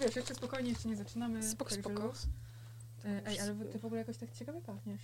Wiesz, jeszcze spokojnie, jeszcze nie zaczynamy. Spoko, spoko. E, Ej, ale ty w ogóle jakoś tak ciekawie pachniesz.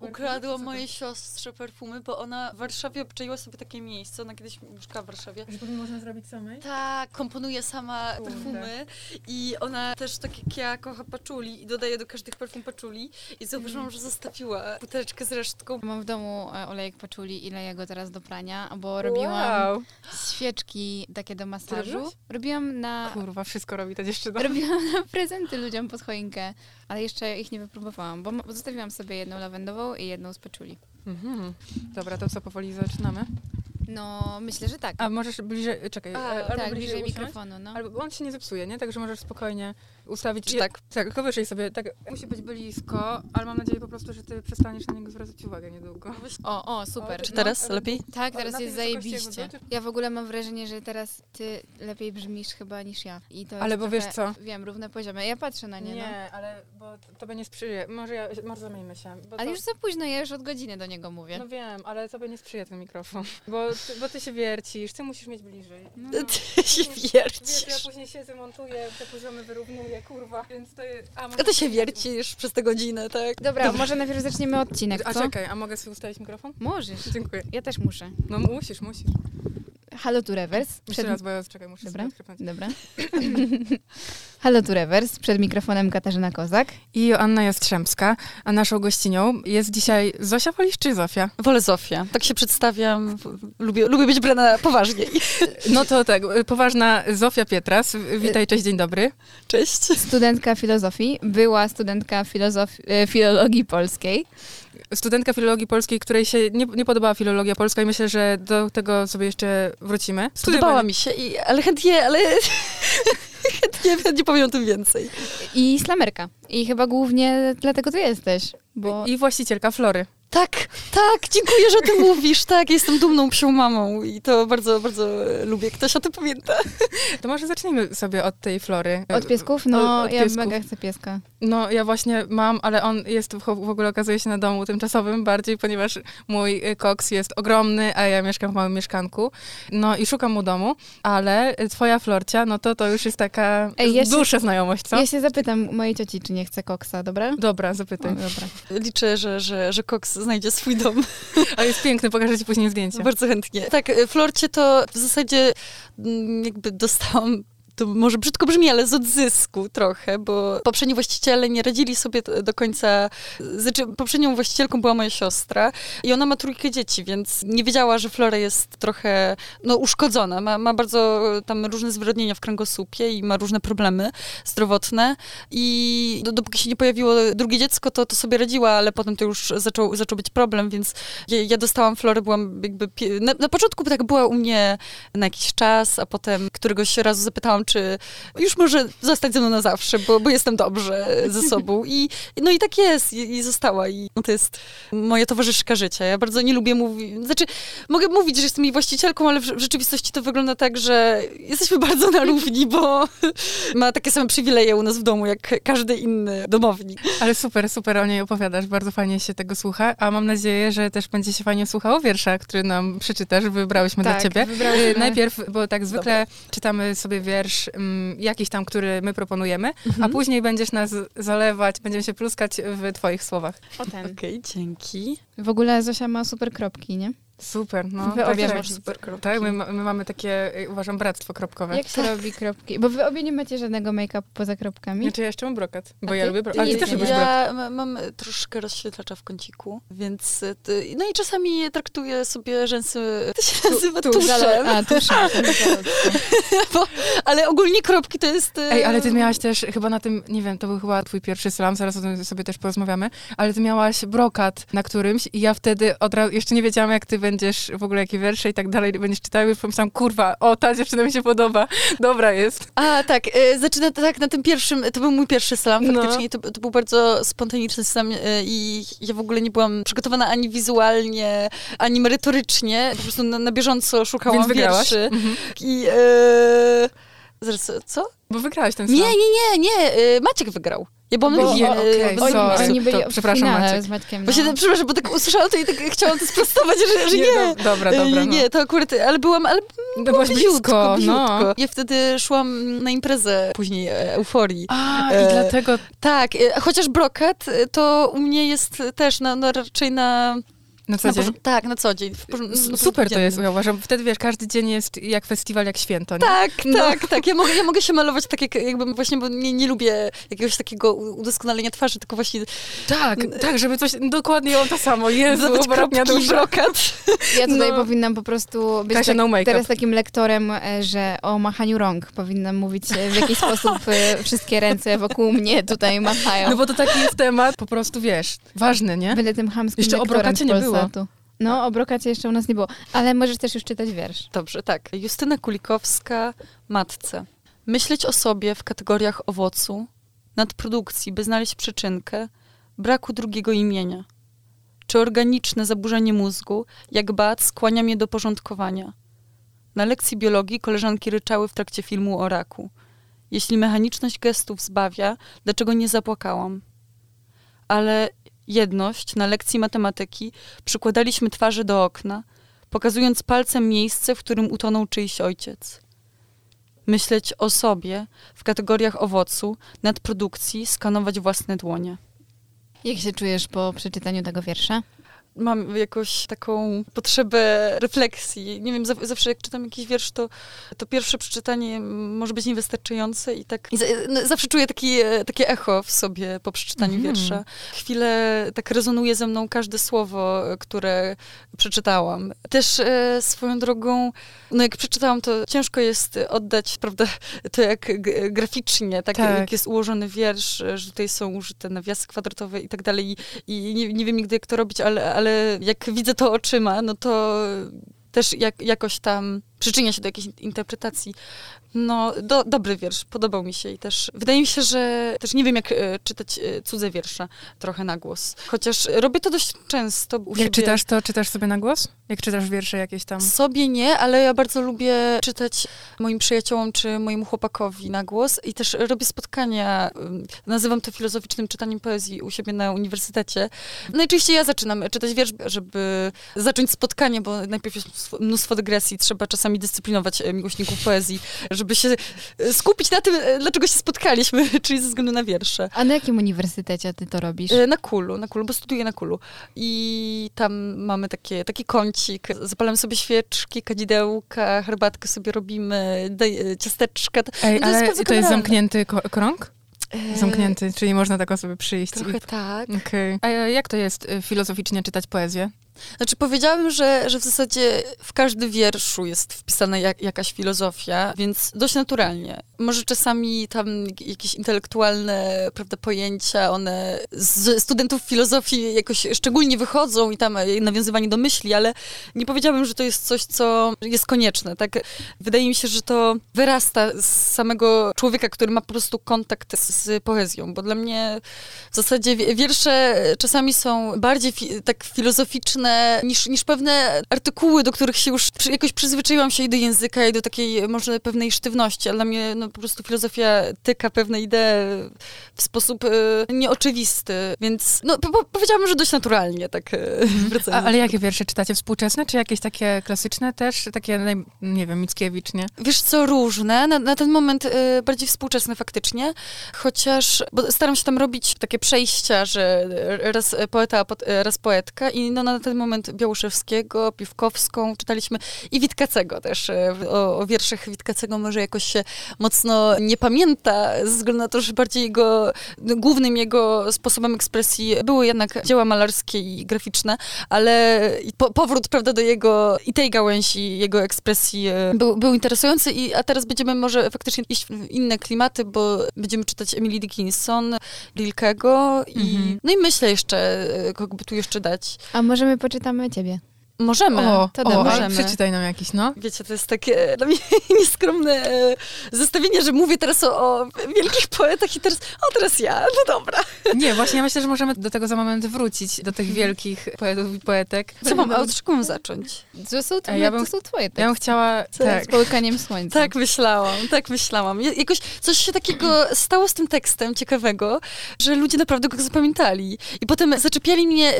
Ukradłam mojej siostrze perfumy, bo ona w Warszawie obczaiła sobie takie miejsce. Ona kiedyś mieszkała w Warszawie. Że pewnie można zrobić samej? Tak, komponuje sama Kurde. perfumy i ona też tak jak ja kocha paczuli i dodaje do każdych perfum paczuli i zauważyłam, że zostawiła buteleczkę z resztką. Mam w domu e, olejek paczuli i leję go teraz do prania, bo robiłam Wow. świeczki takie do masażu. Robiłam na, Kurwa, wszystko robi ta dziewczyna. robiłam na prezenty ludziom pod choinkę, ale jeszcze ich nie wypróbowałam, bo zostawiłam sobie jedną lawendową i jedną z paczuli. Mhm. Dobra, to co, powoli zaczynamy? No, myślę, że tak. A możesz bliżej, czekaj, A, albo tak, bliżej usiąść, mikrofonu, no. Albo on się nie zepsuje, nie? Także możesz spokojnie ustawić. Czy tak? Tak, wyżej sobie. Tak, musi być blisko, ale mam nadzieję po prostu, że ty przestaniesz na niego zwracać uwagę niedługo. O, o, super. O, Czy No, teraz ale- lepiej? Tak, teraz jest zajebiście. Ja w ogóle mam wrażenie, że teraz ty lepiej brzmisz chyba niż ja. I to Ale jest bo wiesz co? Wiem, równe poziomy. Ja patrzę na nie, no. ale bo to- tobie nie sprzyja. Może, ja, może zamieńmy się. Bo Ale to, już za późno, ja już od godziny do niego mówię. No wiem, ale tobie nie sprzyja ten mikrofon. Bo ty, bo ty się wiercisz, ty musisz mieć bliżej. No, Ty się Wiesz, ja wiercisz. później siedzę, montuję, te poziomy wyrównuję, kurwa. Więc to jest... A, A ty się wiercisz przez tę godzinę, tak? Dobra, może najpierw zaczniemy odcinek, A co? czekaj, a mogę sobie ustawić mikrofon? Możesz. Dziękuję. Ja też muszę. No musisz, musisz. Halo tu Revers. Jeszcze raz, bo ja czekaj, muszę Dobra. sobie. Dobra. Halo tu Revers. Przed mikrofonem Katarzyna Kozak. I Joanna Jastrzębska, a naszą gościnią jest dzisiaj Zosia Wolisz czy Zofia? Wolę Zofię. Tak się przedstawiam. Lubię, lubię być brana poważniej. No to tak, poważna Zofia Pietras. Witaj, cześć, dzień dobry. Cześć. Studentka filozofii. Była studentka filozof- e, filologii polskiej. Studentka filologii polskiej, której się nie, nie podobała filologia polska i myślę, że do tego sobie jeszcze wrócimy. Podobała mi się, i, ale chętnie, ale chętnie, chętnie powiem o tym więcej. I slamerka. I chyba głównie dlatego tu jesteś. Bo I właścicielka Flory. Tak, tak, dziękuję, że o tym mówisz. Tak, jestem dumną psią mamą i to bardzo, bardzo e, lubię. Ktoś o tym pamięta. To może zacznijmy sobie od tej Flory. od piesków? No, Od ja piesków. mega chcę pieska. No, ja właśnie mam, ale on jest w, w ogóle okazuje się na domu tymczasowym bardziej, ponieważ mój y, koks jest ogromny, a ja mieszkam w małym mieszkanku. No i szukam mu domu, ale twoja Florcia, no to to już jest taka Ej, ja się- dłuższa znajomość, co? Ja się zapytam mojej cioci, czy nie chce koksa, dobra? Dobra, O, zapytaj. dobra. Liczę, że, że, że Cox znajdzie swój dom. Ale jest piękny, pokażę ci później zdjęcie. Bardzo chętnie. Tak, e, Florcie to w zasadzie mm, jakby dostałam to może brzydko brzmi, ale z odzysku trochę, bo poprzedni właściciele nie radzili sobie do końca. Znaczy, poprzednią właścicielką była moja siostra i ona ma trójkę dzieci, więc nie wiedziała, że Flora jest trochę no, uszkodzona. Ma, ma bardzo tam różne zwyrodnienia w kręgosłupie i ma różne problemy zdrowotne. I do, dopóki się nie pojawiło drugie dziecko, to, to sobie radziła, ale potem to już zaczął, zaczął być problem, więc ja, ja dostałam Florę, byłam jakby... Na, na początku tak była u mnie na jakiś czas, a potem któregoś razu zapytałam, czy już może zostać ze mną na zawsze, bo, bo jestem dobrze ze sobą. I, no i tak jest, i, i została. I no to jest moja towarzyszka życia. Ja bardzo nie lubię mówić, znaczy mogę mówić, że jestem jej właścicielką, ale w, w rzeczywistości to wygląda tak, że jesteśmy bardzo na równi, bo ma takie same przywileje u nas w domu, jak każdy inny domownik. Ale super, super o niej opowiadasz, bardzo fajnie się tego słucha, a mam nadzieję, że też będzie się fajnie słuchało wiersza, który nam przeczytasz, wybrałyśmy dla ciebie. wybrałyśmy. Y, Najpierw, bo tak zwykle czytamy sobie wiersz mm, jakiś tam, który my proponujemy, a później będziesz nas zalewać, będziemy się pluskać w twoich słowach. O ten. Okej, dzięki. W ogóle Zosia ma super kropki, nie? Super, no. Wy obie tak, macie tak. super kropki. Tak, my, my mamy takie, y, uważam, bractwo kropkowe. Jak się robi kropki? Bo wy obie nie macie żadnego make-upu poza kropkami. Znaczy ja jeszcze mam brokat, bo A ja ty? lubię brokat. Ty Ale ty też lubisz brokat. Ja ma- mam troszkę rozświetlacza w kąciku, więc y, ty, no i czasami traktuję sobie rzęsy, to się nazywa tu, tuszem, A, tuszem. bo, ale ogólnie kropki to jest... y, Ej, ale ty miałaś też chyba na tym, nie wiem, to był chyba twój pierwszy slam, zaraz o tym sobie też porozmawiamy, ale ty miałaś brokat na którymś i ja wtedy od razu, jeszcze nie wiedziałam, jak ty będziesz w ogóle, jakie wiersze i tak dalej będziesz czytała i już pomyślałam, kurwa, o, ta dziewczyna mi się podoba, dobra jest. A, tak, y, zaczyna tak na tym pierwszym, to był mój pierwszy slam, No. faktycznie, to, to był bardzo spontaniczny slam y, i ja w ogóle nie byłam przygotowana ani wizualnie, ani merytorycznie, po prostu na, na bieżąco szukałam Więc wygrałaś. wierszy. Mhm. I... Y, zaraz, co? Bo wygrałaś ten Nie, slam. nie, nie, nie. y, Maciek wygrał. Ja byłam Bo- na drugie. o, okej, e, Oni, sorry. oni byli To w przepraszam, Maciek. z Maćkiem. No. Właśnie, przepraszam, bo tak usłyszałam to i tak chciałam to sprostować, że, że nie. do- dobra, dobra. E, No. Nie, to akurat, ale byłam, ale No byłaś blisko, no. Ja wtedy szłam na imprezę później e, euforii. A, i E, dlatego Tak, e, chociaż brokat to u mnie jest też na, no, raczej na... na co na dzień. tak, na co dzień. Super to jest, ja uważam. Wtedy wiesz, każdy dzień jest jak festiwal, jak święto. Nie? Tak, No. tak, tak. Ja mogę, ja mogę się malować tak jak, jakbym właśnie, bo nie, nie lubię jakiegoś takiego udoskonalenia twarzy, tylko właśnie Tak, tak, żeby coś, dokładnie to samo. Jezu, bratnia kropki, brokat. Ja tutaj No. powinnam po prostu być Kasia, tak, no teraz takim lektorem, e, że o machaniu rąk powinnam mówić, e, w jaki sposób e, wszystkie ręce wokół mnie tutaj machają. No bo to taki jest temat, po prostu wiesz, ważny, nie? Będę tym chamskim Jeszcze o brokacie nie było. No, o brokacie jeszcze u nas nie było. Ale możesz też już czytać wiersz. Dobrze, tak. Justyna Kulikowska, matce. Myśleć o sobie w kategoriach owocu, nadprodukcji, by znaleźć przyczynkę, braku drugiego imienia. Czy organiczne zaburzenie mózgu, jak bat, skłania mnie do porządkowania. Na lekcji biologii koleżanki ryczały w trakcie filmu o raku. Jeśli mechaniczność gestów zbawia, dlaczego nie zapłakałam? Ale jedność na lekcji matematyki przykładaliśmy twarze do okna, pokazując palcem miejsce, w którym utonął czyjś ojciec. Myśleć o sobie w kategoriach owocu, nadprodukcji, skanować własne dłonie. Jak się czujesz po przeczytaniu tego wiersza? Mam jakąś taką potrzebę refleksji. Nie wiem, zaw- zawsze jak czytam jakiś wiersz, to, to pierwsze przeczytanie może być niewystarczające i tak i no, zawsze czuję taki, e, takie echo w sobie po przeczytaniu Mhm. wiersza. Chwilę tak rezonuje ze mną każde słowo, e, które przeczytałam. Też e, swoją drogą, no jak przeczytałam, to ciężko jest oddać, prawda, to jak graficznie, tak, Tak. jak jest ułożony wiersz, e, że tutaj są użyte nawiasy kwadratowe i tak dalej i, i nie, nie wiem nigdy, jak to robić, ale, ale jak widzę to oczyma, no to też jak, jakoś tam przyczynia się do jakiejś interpretacji. No, do, dobry wiersz, podobał mi się i też wydaje mi się, że też nie wiem, jak e, czytać e, cudze wiersze trochę na głos. Chociaż robię to dość często. Jak siebie. czytasz, to czytasz sobie na głos? Jak czytasz wiersze jakieś tam? Sobie nie, ale ja bardzo lubię czytać moim przyjaciołom czy mojemu chłopakowi na głos i też robię spotkania, nazywam to filozoficznym czytaniem poezji u siebie na uniwersytecie. Najczęściej ja zaczynam czytać wiersz, żeby zacząć spotkanie, bo najpierw jest mnóstwo dygresji, trzeba czasami dyscyplinować e, miłośników poezji, żeby się e, skupić na tym, e, dlaczego się spotkaliśmy, czyli ze względu na wiersze. A na jakim uniwersytecie ty to robisz? Na kulu, na kulu, bo studiuję na kulu. I tam mamy takie, taki kącik. Zapalamy sobie świeczki, kadzidełka, herbatkę sobie robimy, daj, ciasteczka. Ej, to jest ale bardzo to jest zamknięty krąg? Zamknięty, czyli można tak o sobie przyjść. Trochę I... tak. Okej. A jak to jest filozoficznie czytać poezję? Znaczy powiedziałabym, że, że w zasadzie w każdy wierszu jest wpisana jak, jakaś filozofia, więc dość naturalnie. Może czasami tam jak- jakieś intelektualne prawda, pojęcia, one z studentów filozofii jakoś szczególnie wychodzą i tam e, nawiązywanie do myśli, ale nie powiedziałabym, że to jest coś, co jest konieczne. Tak? Wydaje mi się, że to wyrasta z samego człowieka, który ma po prostu kontakt z, z poezją, bo dla mnie w zasadzie wie- wiersze czasami są bardziej fi- tak filozoficzne niż, niż pewne artykuły, do których się już przy, jakoś przyzwyczaiłam się i do języka, i do takiej może pewnej sztywności, ale dla mnie no, po prostu filozofia tyka pewne idee w sposób e, nieoczywisty, więc no, po, po, powiedziałabym, że dość naturalnie, tak A, wracając. ale jakie wiersze czytacie? Współczesne, czy jakieś takie klasyczne też? Takie, nie wiem, Mickiewicz, nie? Wiesz co, różne. Na, na ten moment y, bardziej współczesne faktycznie, chociaż staram się tam robić takie przejścia, że raz poeta, raz poetka i no, na ten moment Białoszewskiego, Piwkowską czytaliśmy i Witkacego też. y, O, o wierszach Witkacego może jakoś się mocno nie pamięta, ze względu na to, że bardziej jego, głównym jego sposobem ekspresji były jednak dzieła malarskie i graficzne, ale po, powrót, prawda, do jego i tej gałęzi jego ekspresji e, był, był interesujący, i, a teraz będziemy może faktycznie iść w inne klimaty, bo będziemy czytać Emily Dickinson, Rilkego i Mhm. no i myślę jeszcze, e, kogo by tu jeszcze dać. A może my poczytamy ciebie? Możemy, O, to o, możemy. przeczytaj nam jakiś, no. Wiecie, to jest takie dla mnie nieskromne e, zestawienie, że mówię teraz o, o wielkich poetach i teraz, o teraz ja, no dobra. Nie, właśnie ja myślę, że możemy do tego za moment wrócić, do tych wielkich poetów i poetek. Co mam, od czego mam zacząć? To są, A ja bym- to są twoje Ja teksty. bym chciała... Z Tak. połykaniem słońca. Tak myślałam, tak myślałam. Ja- Jakoś coś się takiego stało z tym tekstem ciekawego, że ludzie naprawdę go zapamiętali. I potem zaczepiali mnie,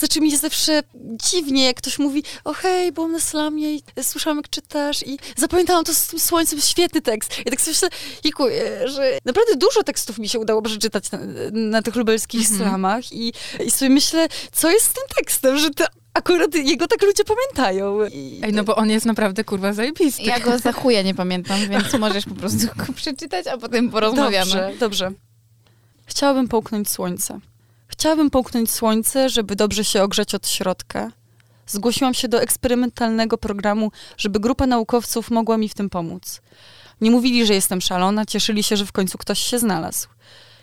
zaczęli mnie zawsze dziwnie, jak ktoś mówi, o hej, byłam na slamie i słyszałam, jak czytasz i zapamiętałam to z tym słońcem, świetny tekst. I tak sobie myślę, Jiku, e, że naprawdę dużo tekstów mi się udało przeczytać na, na tych lubelskich Mhm. slamach i, i sobie myślę, co jest z tym tekstem, że to akurat jego tak ludzie pamiętają. I, Ej, no bo on jest naprawdę, kurwa, zajebisty. Ja go za chuja nie pamiętam, więc możesz po prostu go przeczytać, a potem porozmawiamy. Dobrze, dobrze. Chciałabym połknąć słońce. Chciałabym połknąć słońce, żeby dobrze się ogrzeć od środka. Zgłosiłam się do eksperymentalnego programu, żeby grupa naukowców mogła mi w tym pomóc. Nie mówili, że jestem szalona, cieszyli się, że w końcu ktoś się znalazł.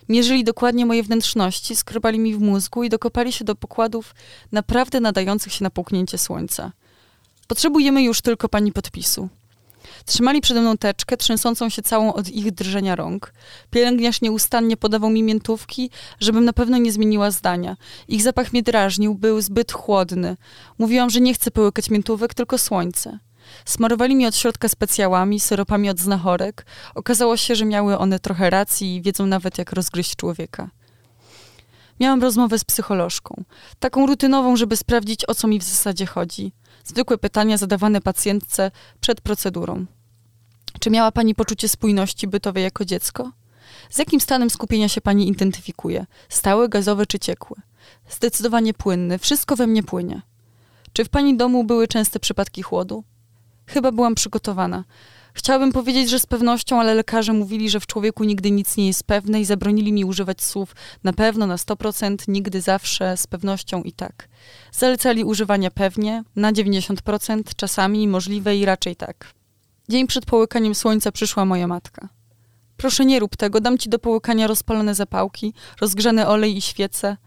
Mierzyli dokładnie moje wnętrzności, skrobali mi w mózgu i dokopali się do pokładów naprawdę nadających się na połknięcie słońca. Potrzebujemy już tylko pani podpisu. Trzymali przede mną teczkę, trzęsącą się całą od ich drżenia rąk. Pielęgniarz nieustannie podawał mi miętówki, żebym na pewno nie zmieniła zdania. Ich zapach mnie drażnił, był zbyt chłodny. Mówiłam, że nie chcę połykać miętówek, tylko słońce. Smarowali mi od środka specjałami, syropami od znachorek. Okazało się, że miały one trochę racji i wiedzą nawet, jak rozgryźć człowieka. Miałam rozmowę z psycholożką. Taką rutynową, żeby sprawdzić, o co mi w zasadzie chodzi. Zwykłe pytania zadawane pacjentce przed procedurą. Czy miała pani poczucie spójności bytowej jako dziecko? Z jakim stanem skupienia się pani identyfikuje? Stały, gazowy czy ciekły? Zdecydowanie płynny. Wszystko we mnie płynie. Czy w pani domu były częste przypadki chłodu? Chyba byłam przygotowana. Chciałabym powiedzieć, że z pewnością, ale lekarze mówili, że w człowieku nigdy nic nie jest pewne i zabronili mi używać słów na pewno, na 100%, nigdy, zawsze, z pewnością i tak. Zalecali używania pewnie, na 90%, czasami możliwe i raczej tak. Dzień przed połykaniem słońca przyszła moja matka. Proszę nie rób tego, dam ci do połykania rozpalone zapałki, rozgrzany olej i świece.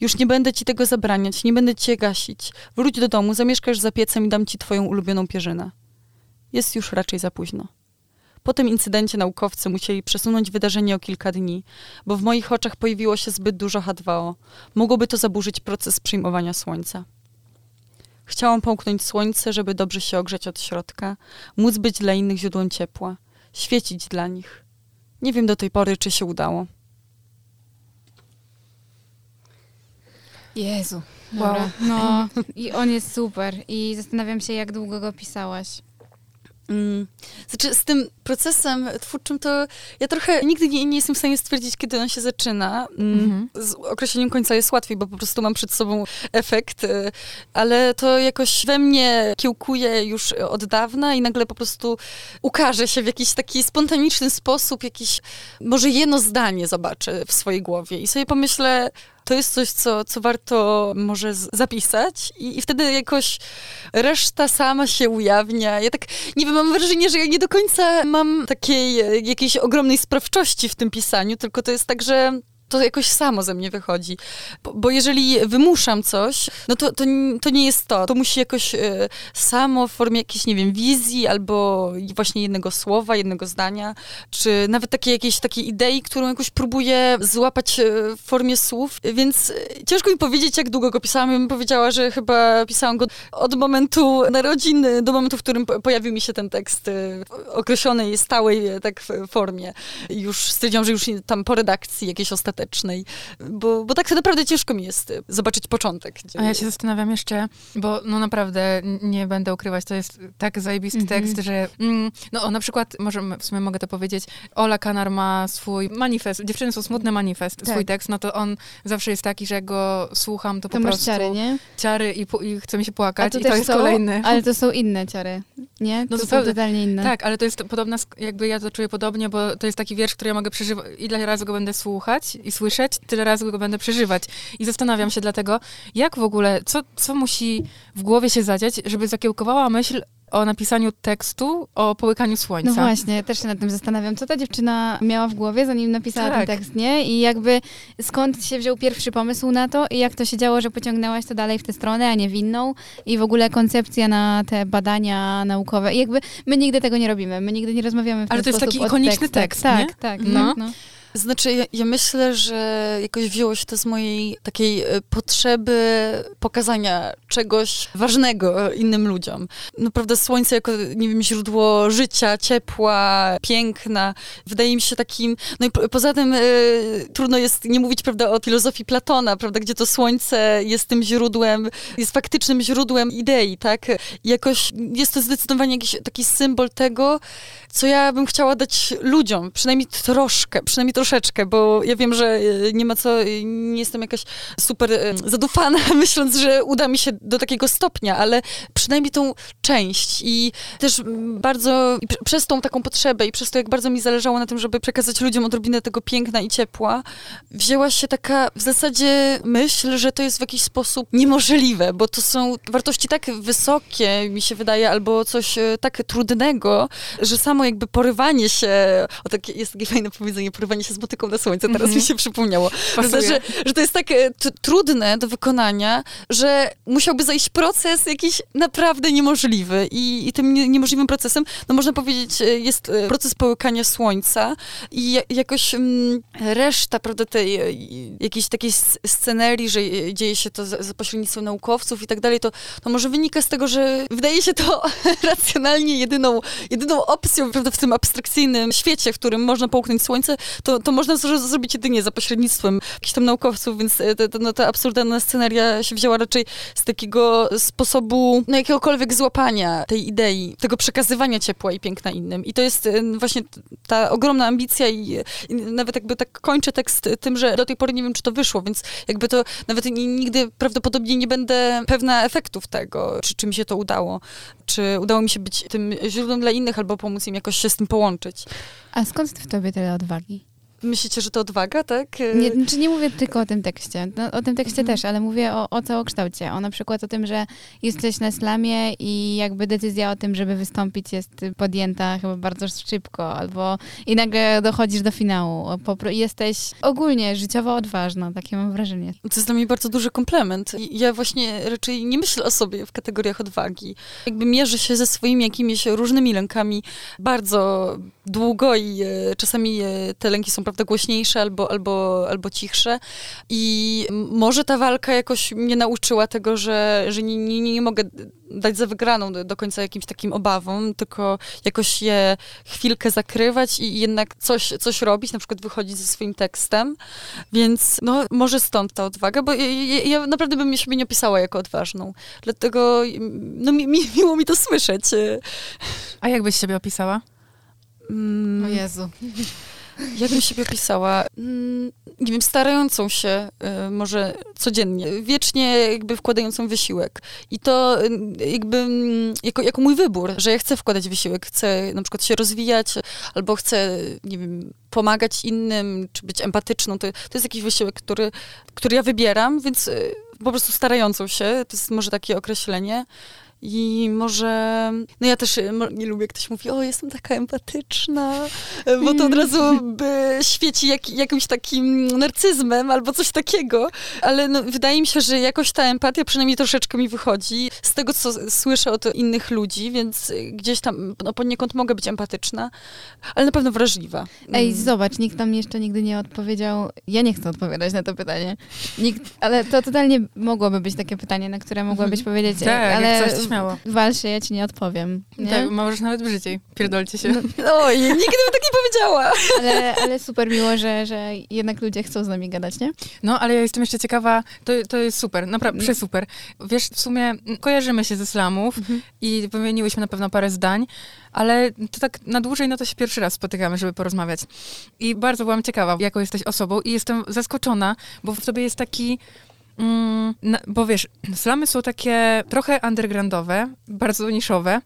Już nie będę ci tego zabraniać, nie będę cię gasić. Wróć do domu, zamieszkasz za piecem i dam ci twoją ulubioną pierzynę. Jest już raczej za późno. Po tym incydencie naukowcy musieli przesunąć wydarzenie o kilka dni, bo w moich oczach pojawiło się zbyt dużo H2O. Mogłoby to zaburzyć proces przyjmowania słońca. Chciałam połknąć słońce, żeby dobrze się ogrzeć od środka, móc być dla innych źródłem ciepła, świecić dla nich. Nie wiem do tej pory, czy się udało. Jezu. Wow. No, i on jest super. I zastanawiam się, jak długo go pisałaś. Mm. Znaczy, z tym procesem twórczym to ja trochę nigdy nie, nie jestem w stanie stwierdzić, kiedy on się zaczyna. Mm. Mhm. Z określeniem końca jest łatwiej, bo po prostu mam przed sobą efekt, y, ale to jakoś we mnie kiełkuje już od dawna i nagle po prostu ukaże się w jakiś taki spontaniczny sposób, jakiś może jedno zdanie zobaczę w swojej głowie i sobie pomyślę, to jest coś, co, co warto może zapisać i, i wtedy jakoś reszta sama się ujawnia. Ja tak, nie wiem, mam wrażenie, że ja nie do końca mam takiej e, jakiejś ogromnej sprawczości w tym pisaniu, tylko to jest tak, że to jakoś samo ze mnie wychodzi. Bo, bo jeżeli wymuszam coś, no to, to, to nie jest to. To musi jakoś e, samo w formie jakiejś, nie wiem, wizji albo właśnie jednego słowa, jednego zdania, czy nawet takiej jakiejś takiej idei, którą jakoś próbuję złapać e, w formie słów. Więc e, ciężko mi powiedzieć, jak długo go pisałam. Ja bym powiedziała, że chyba pisałam go od momentu narodzin do momentu, w którym po- pojawił mi się ten tekst w określonej, stałej tak formie. Już stwierdziłam, że już tam po redakcji jakiejś ostatecznej, bo, bo tak naprawdę ciężko mi jest e, zobaczyć początek. A ja się zastanawiam jeszcze, bo no naprawdę nie będę ukrywać, to jest tak zajebisty Mhm. tekst, że mm, no na przykład, może w sumie mogę to powiedzieć, Ola Kanar ma swój manifest, dziewczyny są smutne manifest, Tak. swój tekst, no to on zawsze jest taki, że jak go słucham, to, To po masz prostu ciary, nie? ciary i, i chce mi się płakać i to jest są, kolejny. ale to są inne ciary, nie? No to zupełnie. są totalnie inne. Tak, ale to jest podobna, jakby ja to czuję podobnie, bo to jest taki wiersz, który ja mogę przeżywać, ile razy go będę słuchać i słyszeć, tyle razy go będę przeżywać. I zastanawiam się dlatego, jak w ogóle, co, co musi w głowie się zadziać, żeby zakiełkowała myśl o napisaniu tekstu o połykaniu słońca. No właśnie, też się nad tym zastanawiam, co ta dziewczyna miała w głowie, zanim napisała Tak. ten tekst, nie? I jakby skąd się wziął pierwszy pomysł na to i jak to się działo, że pociągnęłaś to dalej w tę stronę, a nie w inną i w ogóle koncepcja na te badania naukowe. I jakby my nigdy tego nie robimy, my nigdy nie rozmawiamy w ten Ale to jest taki ikoniczny tekstach. tekst, Tak, nie? tak, No. tak, no. Znaczy, ja, ja myślę, że jakoś wzięło się to z mojej takiej e, potrzeby pokazania czegoś ważnego innym ludziom. Prawda, słońce jako, nie wiem, źródło życia, ciepła, piękna, wydaje mi się takim, no i po, poza tym e, trudno jest nie mówić, prawda, o filozofii Platona, prawda, gdzie to słońce jest tym źródłem, jest faktycznym źródłem idei, tak? Jakoś jest to zdecydowanie jakiś taki symbol tego, co ja bym chciała dać ludziom, przynajmniej troszkę, przynajmniej troszeczkę, bo ja wiem, że e, nie ma co, e, nie jestem jakaś super e, zadufana, myśląc, że uda mi się do takiego stopnia, ale przynajmniej tą część i też bardzo przez tą taką potrzebę i przez to, jak bardzo mi zależało na tym, żeby przekazać ludziom odrobinę tego piękna i ciepła, wzięła się taka w zasadzie myśl, że to jest w jakiś sposób niemożliwe, bo to są wartości tak wysokie, mi się wydaje, albo coś tak trudnego, że samo jakby porywanie się, o takie, jest takie fajne powiedzenie, porywanie się z motyką na słońce, teraz Mhm. mi się przypomniało. Znaczy, że, że to jest tak e, t- trudne do wykonania, że musiałby zajść proces jakiś naprawdę niemożliwy i, i tym nie, niemożliwym procesem, no można powiedzieć, e, jest e, proces połykania słońca i ja, jakoś mm, reszta, prawda, tej jakiejś takiej scenerii, że dzieje się to za, za pośrednictwem naukowców i tak dalej, to, to może wynika z tego, że wydaje się to racjonalnie jedyną, jedyną opcją, prawda, w tym abstrakcyjnym świecie, w którym można połknąć słońce, to, to można zro- zrobić jedynie za pośrednictwem jakichś tam naukowców, więc e, to, to, no, ta absurdalna scenaria się wzięła raczej z takiego sposobu, no jakiegokolwiek złapania tej idei, tego przekazywania ciepła i piękna innym. I to jest e, właśnie ta ogromna ambicja i, i nawet jakby tak kończę tekst tym, że do tej pory nie wiem, czy to wyszło, więc jakby to nawet ni- nigdy prawdopodobnie nie będę pewna efektów tego, czy, czy mi się to udało, czy udało mi się być tym źródłem dla innych, albo pomóc im jakoś się z tym połączyć. A skąd w tobie tyle odwagi? Myślicie, że to odwaga, tak? Nie, znaczy nie mówię tylko o tym tekście, no, o tym tekście Mhm. też, ale mówię o, o całokształcie, o na przykład o tym, że jesteś na slamie i jakby decyzja o tym, żeby wystąpić jest podjęta chyba bardzo szybko, albo i nagle dochodzisz do finału, o, po, pro- jesteś ogólnie życiowo odważna, takie mam wrażenie. To jest dla mnie bardzo duży komplement. Ja właśnie raczej nie myślę o sobie w kategoriach odwagi. Jakby mierzę się ze swoimi jakimiś różnymi lękami bardzo długo i e, czasami e, te lęki są prawda głośniejsze albo, albo, albo cichsze. I może ta walka jakoś mnie nauczyła tego, że, że nie, nie, nie mogę dać za wygraną do, do końca jakimś takim obawom, tylko jakoś je chwilkę zakrywać i jednak coś, coś robić, na przykład wychodzić ze swoim tekstem. Więc no, może stąd ta odwaga, bo ja, ja, ja naprawdę bym siebie nie opisała jako odważną. Dlatego no, mi, mi, miło mi to słyszeć. A jak byś siebie opisała? Mm, Jezu. Jak bym siebie opisała? Mm, Nie wiem, starającą się y, może codziennie, wiecznie jakby wkładającą wysiłek. I to y, jakby mm, jako, jako mój wybór, że ja chcę wkładać wysiłek, chcę na przykład się rozwijać, albo chcę, nie wiem, pomagać innym, czy być empatyczną. To, to jest jakiś wysiłek, który, który ja wybieram, więc y, po prostu starającą się, to jest może takie określenie. I może, no ja też y, nie lubię, jak ktoś mówi, o, jestem taka empatyczna, y, bo to od razu by świeci jak, jakimś takim narcyzmem albo coś takiego, ale no, wydaje mi się, że jakoś ta empatia przynajmniej troszeczkę mi wychodzi z tego, co słyszę od innych ludzi, więc y, gdzieś tam no, poniekąd mogę być empatyczna, ale na pewno wrażliwa. Ej, Mm. zobacz, nikt tam jeszcze nigdy nie odpowiedział. Ja nie chcę odpowiadać na to pytanie. Nikt, ale to totalnie mogłoby być takie pytanie, na które mogłabyś powiedzieć. Tak, ale jak coś, to śmiało. wal się, ja ci nie odpowiem. Nie? Tak, możesz nawet brzydziej. Pierdolcie się. No, Oj, nigdy bym tak nie powiedziała. ale, ale super miło, że, że jednak ludzie chcą z nami gadać, nie? No, ale ja jestem jeszcze ciekawa, to, to jest super, naprawdę, Mm. przesuper. Wiesz, w sumie kojarzymy się ze slamów Mhm. i wymieniłyśmy na pewno parę zdań, ale to tak na dłużej, no to się pierwszy raz spotykamy, żeby porozmawiać. I bardzo byłam ciekawa, jaką jesteś osobą i jestem zaskoczona, bo w tobie jest taki... Mm, bo wiesz, slamy są takie trochę undergroundowe, bardzo niszowe,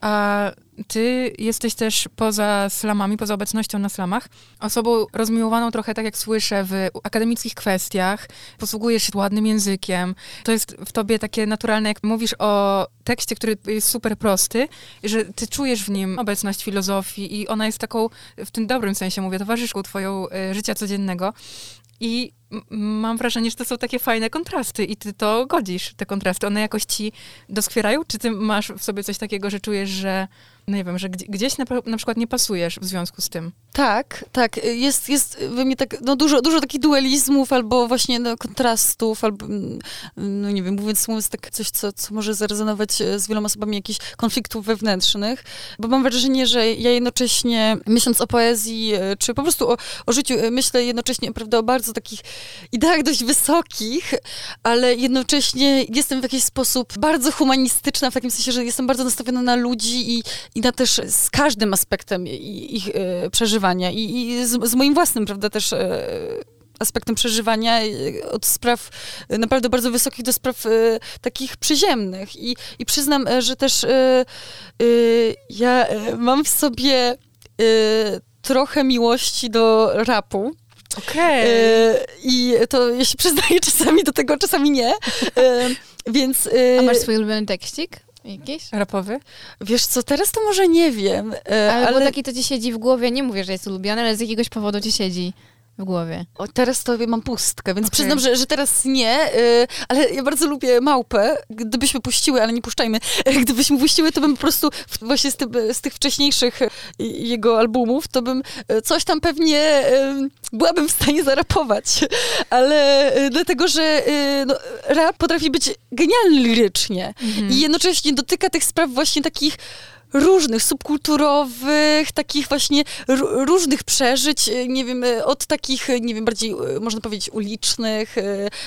a ty jesteś też poza slamami, poza obecnością na slamach, osobą rozmiłowaną trochę, tak jak słyszę, w akademickich kwestiach, posługujesz się ładnym językiem. To jest w tobie takie naturalne, jak mówisz o tekście, który jest super prosty, że ty czujesz w nim obecność filozofii i ona jest taką, w tym dobrym sensie mówię, towarzyszką twoją y, życia codziennego. I mam wrażenie, że to są takie fajne kontrasty i ty to godzisz, te kontrasty. One jakoś ci doskwierają? Czy ty masz w sobie coś takiego, że czujesz, że no nie wiem, że gdzieś na, na, przykład nie pasujesz w związku z tym. Tak, tak. Jest, jest we mnie tak, no dużo, dużo takich dualizmów albo właśnie no, kontrastów, albo, mm, no nie wiem, mówiąc, mówiąc tak coś, co, co może zarezonować e, z wieloma osobami, jakichś konfliktów wewnętrznych, bo mam wrażenie, że ja jednocześnie, myśląc o poezji, e, czy po prostu o, o życiu, e, myślę jednocześnie, prawda, o bardzo takich ideach dość wysokich, ale jednocześnie jestem w jakiś sposób bardzo humanistyczna, w takim sensie, że jestem bardzo nastawiona na ludzi i, i na też z każdym aspektem ich e, przeżywania i, i z, z, moim własnym, prawda, też e, aspektem przeżywania e, od spraw naprawdę bardzo wysokich do spraw takich przyziemnych. I, i przyznam, że też ja mam w sobie trochę miłości do rapu. Okej. Okay. I to ja się przyznaję czasami do tego, czasami nie. Więc... A masz swój ulubiony tekstik? Jakiś? Rapowy? Wiesz co, teraz to może nie wiem. E, ale, ale... taki to ci siedzi w głowie, nie mówię, że jest ulubiony, ale z jakiegoś powodu ci siedzi w głowie. O, teraz to mam pustkę, więc okay. przyznam, że, że teraz nie, y, ale ja bardzo lubię małpę. Gdybyśmy puściły, ale nie puszczajmy, gdybyśmy puściły, to bym po prostu właśnie z, ty, z tych wcześniejszych y, jego albumów, to bym y, coś tam pewnie byłabym w stanie zarapować. Ale dlatego, że no, rap potrafi być genialny lirycznie mm -hmm. i jednocześnie dotyka tych spraw właśnie takich różnych, subkulturowych, takich właśnie różnych przeżyć, e, nie wiem, e, od takich, e, nie wiem, bardziej, można powiedzieć, ulicznych,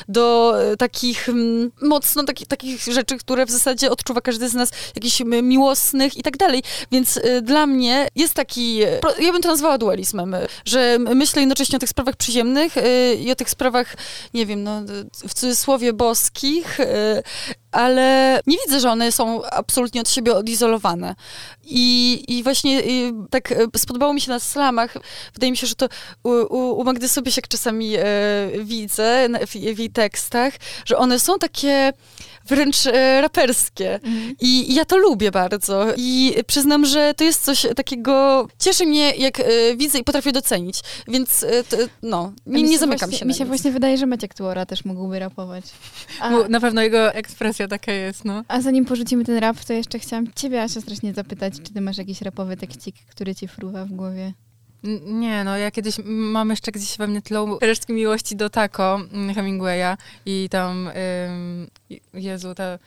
do takich mm, mocno takich, takich rzeczy, które w zasadzie odczuwa każdy z nas, jakichś miłosnych i tak dalej. Więc dla mnie jest taki, ja bym to nazwała dualizmem, że myślę jednocześnie o tych sprawach przyziemnych i o tych sprawach, nie wiem, no, w cudzysłowie boskich, ale nie widzę, że one są absolutnie od siebie odizolowane. I, i właśnie i tak e, spodobało mi się na slamach. Wydaje mi się, że to u, u, u Magdy Sobiesiak czasami e, widzę w, w jej tekstach, że one są takie wręcz e, raperskie. Mhm. I, I, ja to lubię bardzo. I przyznam, że to jest coś takiego, cieszy mnie, jak e, widzę i potrafię docenić. Więc e, to, no, nie, nie zamykam właśnie, się Mi się właśnie wydaje, że Maciek Tuora też mógłby rapować. A, na pewno jego ekspresja taka jest, no. A zanim porzucimy ten rap, to jeszcze chciałam ciebie, Asia, strasznie zapytać, czy ty masz jakiś rapowy tekcik, który ci fruwa w głowie? Nie, no ja kiedyś mam jeszcze gdzieś we mnie tlą resztki miłości do Taco Hemingwaya i tam, ym, Jezu, ta,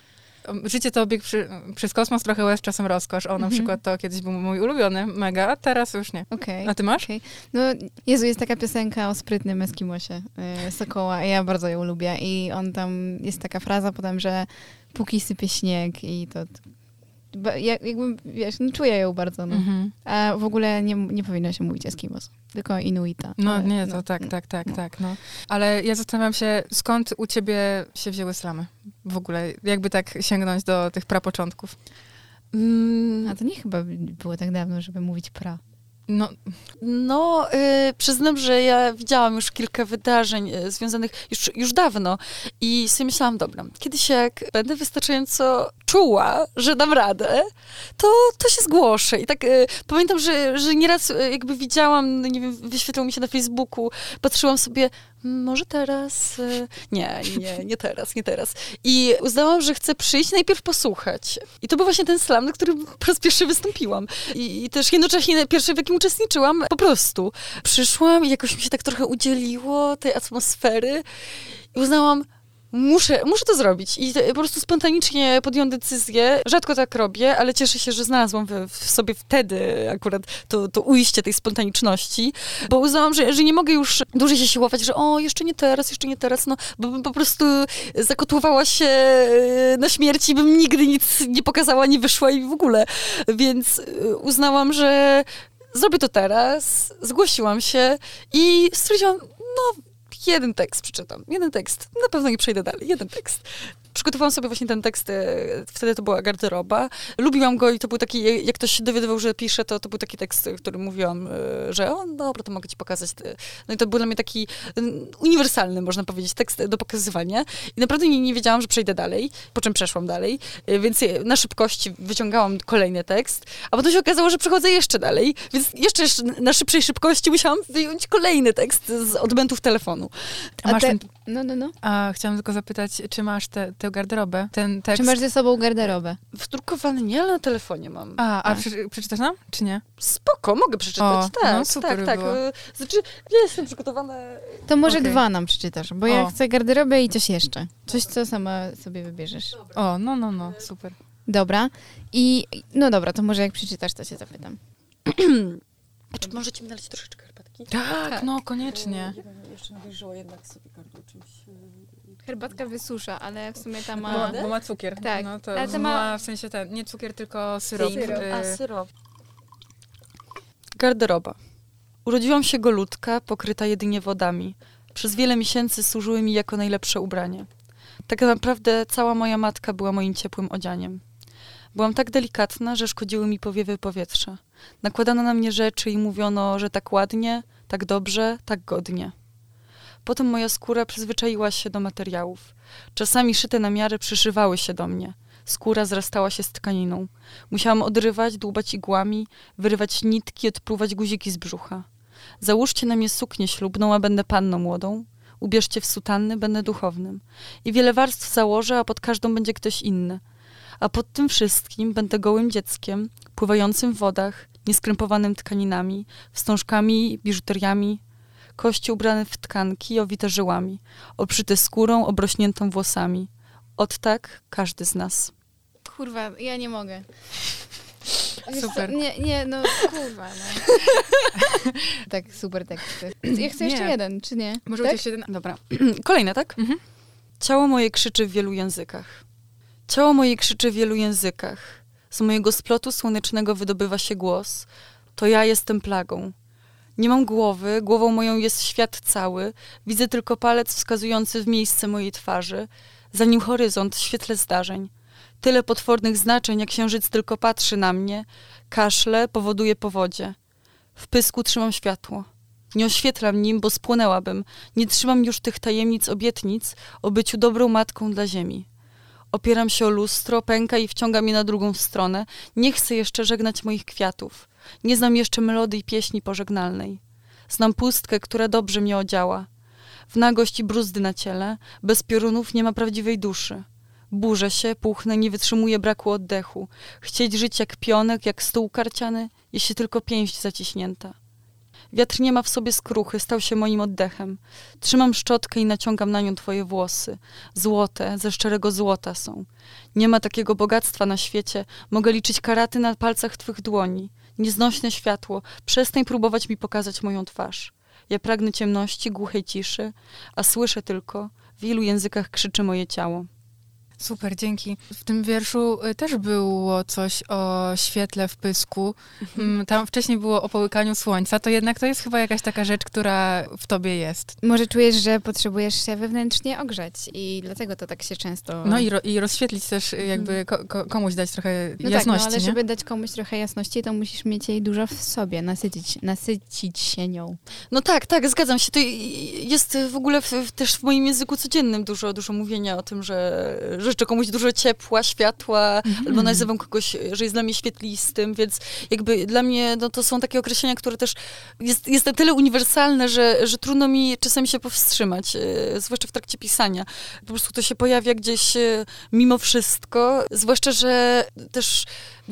życie to bieg przy, przez kosmos, trochę łez, czasem rozkosz. O, na mhm. przykład to kiedyś był mój ulubiony, mega, a teraz już nie. Okay. A ty masz? Okay. No, Jezu, jest taka piosenka o sprytnym Eskimosie yy, Sokoła i ja bardzo ją lubię i on tam, jest taka fraza potem, że póki sypie śnieg i to jakby, wiesz, no, czuję ją bardzo, no. Mhm. A w ogóle nie, nie powinno się mówić Eskimos, tylko Inuita. No ale, nie, to no, tak, tak, tak, no. tak, no. Ale ja zastanawiam się, skąd u ciebie się wzięły slamy? W ogóle, jakby tak sięgnąć do tych prapoczątków. Mm. A to nie chyba było tak dawno, żeby mówić pra. No, no yy, przyznam, że ja widziałam już kilka wydarzeń yy, związanych już, już dawno i sobie myślałam, dobra, kiedyś jak będę wystarczająco czuła, że dam radę, to, to się zgłoszę. I tak yy, pamiętam, że, że nieraz y, jakby widziałam, nie wiem, wyświetlał mi się na Facebooku, patrzyłam sobie, może teraz? Y, nie, nie, nie teraz, nie teraz. I uznałam, że chcę przyjść najpierw posłuchać. I to był właśnie ten slam, na którym po raz pierwszy wystąpiłam. I, i też jednocześnie pierwszy, w jakim uczestniczyłam, po prostu. Przyszłam i jakoś mi się tak trochę udzieliło tej atmosfery i uznałam, muszę, muszę to zrobić. I po prostu spontanicznie podjąłem decyzję. Rzadko tak robię, ale cieszę się, że znalazłam w, w sobie wtedy akurat to, to ujście tej spontaniczności, bo uznałam, że, że nie mogę już dłużej się siłować, że o, jeszcze nie teraz, jeszcze nie teraz, no, bo bym po prostu zakotłowała się na śmierci, bym nigdy nic nie pokazała, nie wyszła i w ogóle. Więc e, uznałam, że zrobię to teraz, zgłosiłam się i stwierdziłam, no jeden tekst przeczytam, jeden tekst, na pewno nie przejdę dalej, jeden tekst. Przygotowałam sobie właśnie ten tekst, e, wtedy to była garderoba. Lubiłam go i to był taki, jak ktoś się dowiadywał, że pisze, to, to był taki tekst, który mówiłam, e, że o, dobra, to mogę ci pokazać. No i to był dla mnie taki uniwersalny, można powiedzieć, tekst do pokazywania. I naprawdę nie, nie wiedziałam, że przejdę dalej, po czym przeszłam dalej, e, więc na szybkości wyciągałam kolejny tekst, a potem się okazało, że przechodzę jeszcze dalej, więc jeszcze na szybszej szybkości musiałam wyjąć kolejny tekst z odbętów telefonu. A, masz te... ten... No, no, no. A chciałam tylko zapytać, czy masz te, tę garderobę, ten tekst? Czy masz ze sobą garderobę? Wdrukowany nie, ale na telefonie mam. A, a prze, przeczytasz nam, czy nie? Spoko, mogę przeczytać, O, tak, no super tak, tak. było. Znaczy, ja jestem przygotowana... To może Okej. dwa nam przeczytasz, bo ja O. chcę garderobę i coś jeszcze. Coś, co sama sobie wybierzesz. O, no, no, no, super. Dobra. I no dobra, to może jak przeczytasz, to cię zapytam. A czy możecie mi nalać troszeczkę herbatki? Tak, no, koniecznie. Ja bym jeszcze nawilżyła jednak sobie gardło czymś... e, Herbatka wysusza, ale w sumie ta Bo, ma... bo ma cukier. Tak, No, to ale to ma... ma- w sensie ten, nie cukier, tylko syrop. Syrop. Y, A, syrop. Garderoba. Urodziłam się golutka, pokryta jedynie wodami. Przez wiele miesięcy służyły mi jako najlepsze ubranie. Tak naprawdę cała moja matka była moim ciepłym odzianiem. Byłam tak delikatna, że szkodziły mi powiewy powietrza. Nakładano na mnie rzeczy i mówiono, że tak ładnie, tak dobrze, tak godnie. Potem moja skóra przyzwyczaiła się do materiałów. Czasami szyte na miarę przyszywały się do mnie. Skóra zrastała się z tkaniną. Musiałam odrywać, dłubać igłami, wyrywać nitki, odpruwać guziki z brzucha. Załóżcie na mnie suknię ślubną, a będę panną młodą. Ubierzcie w sutanny, będę duchownym. I wiele warstw założę, a pod każdą będzie ktoś inny. A pod tym wszystkim będę gołym dzieckiem, pływającym w wodach, nieskrępowanym tkaninami, wstążkami, biżuteriami, kości ubrane w tkanki owite żyłami, obszyte skórą, obrośniętą włosami. Od tak każdy z nas. Kurwa, ja nie mogę. Super. Nie, nie, no kurwa, no. tak, super teksty. Ja chcę jeszcze Nie. jeden, czy nie? Może tak? tak? jeden... Dobra. Kolejne, tak? Mhm. Ciało moje krzyczy w wielu językach. Ciało moje krzyczy w wielu językach. Z mojego splotu słonecznego wydobywa się głos. To ja jestem plagą. Nie mam głowy, głową moją jest świat cały. Widzę tylko palec wskazujący w miejsce mojej twarzy. Za nim horyzont, świetle zdarzeń. Tyle potwornych znaczeń, jak księżyc tylko patrzy na mnie. Kaszle powoduje powodzie. W pysku trzymam światło. Nie oświetlam nim, bo spłonęłabym. Nie trzymam już tych tajemnic obietnic o byciu dobrą matką dla ziemi. Opieram się o lustro, pęka i wciąga mnie na drugą stronę. Nie chcę jeszcze żegnać moich kwiatów. Nie znam jeszcze melodii pieśni pożegnalnej. Znam pustkę, która dobrze mnie odziała. W nagość i bruzdy na ciele, bez piorunów nie ma prawdziwej duszy. Burzę się, puchnę, nie wytrzymuję braku oddechu. Chcieć żyć jak pionek, jak stół karciany, jeśli tylko pięść zaciśnięta. Wiatr nie ma w sobie skruchy, stał się moim oddechem. Trzymam szczotkę i naciągam na nią twoje włosy. Złote, ze szczerego złota są. Nie ma takiego bogactwa na świecie. Mogę liczyć karaty na palcach twych dłoni. Nieznośne światło, przestań próbować mi pokazać moją twarz. Ja pragnę ciemności, głuchej ciszy, a słyszę tylko, w ilu językach krzyczy moje ciało. Super, dzięki. W tym wierszu y, też było coś o świetle w pysku. Mm, Tam wcześniej było o połykaniu słońca, to jednak to jest chyba jakaś taka rzecz, która w tobie jest. Może czujesz, że potrzebujesz się wewnętrznie ogrzać i dlatego to tak się często... No i, ro, i rozświetlić też, y, jakby ko, ko, komuś dać trochę No jasności, tak, no, ale nie? żeby dać komuś trochę jasności, to musisz mieć jej dużo w sobie, nasycić, nasycić się nią. No tak, tak, zgadzam się. To jest w ogóle w, w, też w moim języku codziennym dużo, dużo mówienia o tym, że życzę komuś dużo ciepła, światła, Mhm. albo nazywam kogoś, że jest dla mnie świetlistym, więc jakby dla mnie no, to są takie określenia, które też jest, jest na tyle uniwersalne, że, że trudno mi czasami się powstrzymać, e, zwłaszcza w trakcie pisania. Po prostu to się pojawia gdzieś e, mimo wszystko, zwłaszcza, że też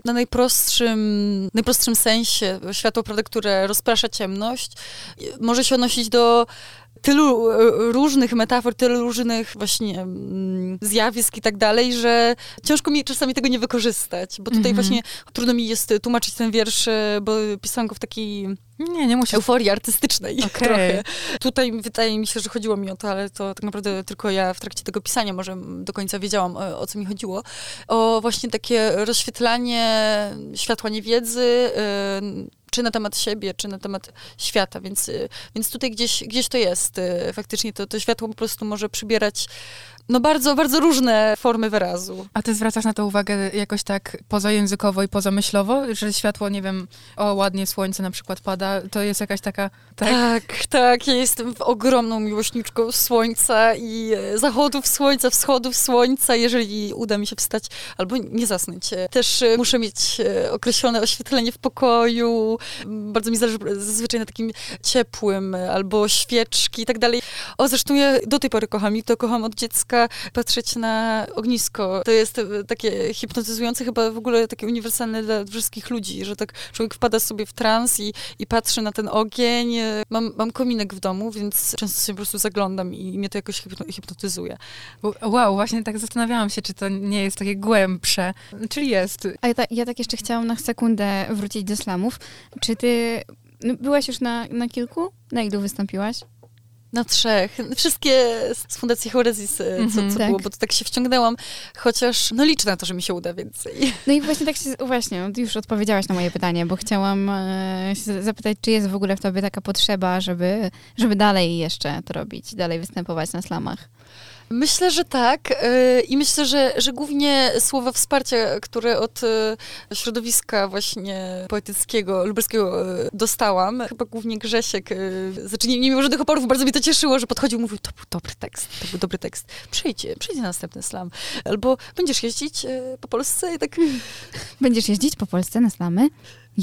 na najprostszym, najprostszym sensie światło, prawda, które rozprasza ciemność, e, może się odnosić do tylu e, różnych metafor, tylu różnych właśnie mm, zjawisk i tak dalej, że ciężko mi czasami tego nie wykorzystać, bo tutaj Mhm. właśnie trudno mi jest tłumaczyć ten wiersz, e, bo pisałam go w takiej Nie, nie musisz. euforii artystycznej Okej. trochę. Tutaj wydaje mi się, że chodziło mi o to, ale to tak naprawdę tylko ja w trakcie tego pisania może do końca wiedziałam, o, o co mi chodziło. O właśnie takie rozświetlanie światła niewiedzy, czy na temat siebie, czy na temat świata, więc, y, więc tutaj gdzieś, gdzieś to jest. Y, faktycznie to, to światło po prostu może przybierać no bardzo, bardzo różne formy wyrazu. A ty zwracasz na to uwagę jakoś tak pozajęzykowo i pozamyślowo, że światło, nie wiem, o ładnie słońce na przykład pada, to jest jakaś taka... Tak, tak, tak ja jestem ogromną miłośniczką słońca i e, zachodów słońca, wschodów słońca, jeżeli uda mi się wstać albo nie zasnąć. Też e, muszę mieć e, określone oświetlenie w pokoju, bardzo mi zależy zazwyczaj na takim ciepłym, albo świeczki i tak dalej. O, zresztą ja do tej pory kocham i to kocham od dziecka, patrzeć na ognisko. To jest e, takie hipnotyzujące, chyba w ogóle takie uniwersalne dla wszystkich ludzi, że tak człowiek wpada sobie w trans i, i patrzy na ten ogień. Mam, mam kominek w domu, więc często się po prostu zaglądam i mnie to jakoś hipnotyzuje. Wow, właśnie tak zastanawiałam się, czy to nie jest takie głębsze. Czyli jest. A ja, ta, ja tak jeszcze chciałam na sekundę wrócić do slamów. Czy ty no, byłaś już na, na kilku? Na ilu wystąpiłaś? Na trzech. Wszystkie z Fundacji Horesis, co, mm -hmm, co tak. było, bo to tak się wciągnęłam, chociaż no liczę na to, że mi się uda więcej. No i właśnie tak się, właśnie, już odpowiedziałaś na moje pytanie, bo chciałam e, się zapytać, czy jest w ogóle w tobie taka potrzeba, żeby, żeby dalej jeszcze to robić, dalej występować na slamach? Myślę, że tak. Y, I myślę, że, że głównie słowa wsparcia, które od y, środowiska właśnie poetyckiego, lubelskiego y, dostałam, chyba głównie Grzesiek, znaczy nie, nie mimo żadnych oporów, bardzo mnie to cieszyło, że podchodził i mówił, to był dobry tekst, to był dobry tekst. Przyjdź, przyjdź na następny slam. Albo będziesz jeździć po Polsce i tak... Będziesz jeździć po Polsce na slamy?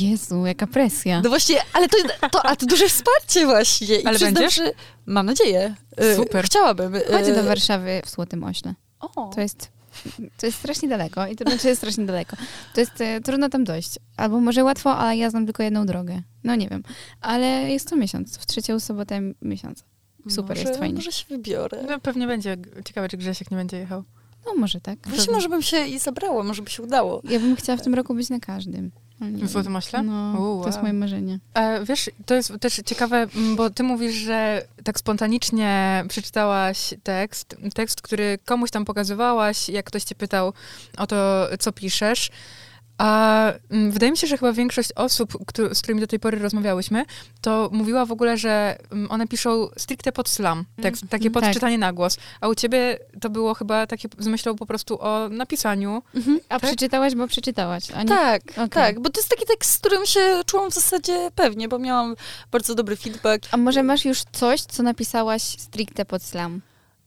Jezu, jaka presja. No właśnie, ale to, to, a to duże wsparcie właśnie. I ale będziesz? Że, mam nadzieję. Y, Super. Chciałabym. Y, Chodź do Warszawy w Złotym Ośle. O. To jest to jest strasznie daleko i to znaczy jest strasznie daleko. To jest e, trudno tam dojść. Albo może łatwo, ale ja znam tylko jedną drogę. No nie wiem. Ale jest to miesiąc, w trzecią sobotę miesiąca. Super, może, jest fajnie. Może się wybiorę. No pewnie będzie. Ciekawe, czy Grzesiek nie będzie jechał. No może tak. Właśnie może bym się i zabrało, może by się udało. Ja bym chciała w tym roku być na każdym. W Złotym Ośle? No, to jest moje marzenie. E, wiesz, to jest też ciekawe, bo ty mówisz, że tak spontanicznie przeczytałaś tekst, tekst, który komuś tam pokazywałaś, jak ktoś cię pytał o to, co piszesz. A mm, wydaje mi się, że chyba większość osób, z którymi do tej pory rozmawiałyśmy, to mówiła w ogóle, że mm, one piszą stricte pod slam, tekst, mm, takie podczytanie tak. na głos. A u ciebie to było chyba takie z myślą po prostu o napisaniu. Mhm. A tak? przeczytałaś, bo przeczytałaś. Nie... Tak, okay. tak, bo to jest taki tekst, z którym się czułam w zasadzie pewnie, bo miałam bardzo dobry feedback. A może masz już coś, co napisałaś stricte pod slam?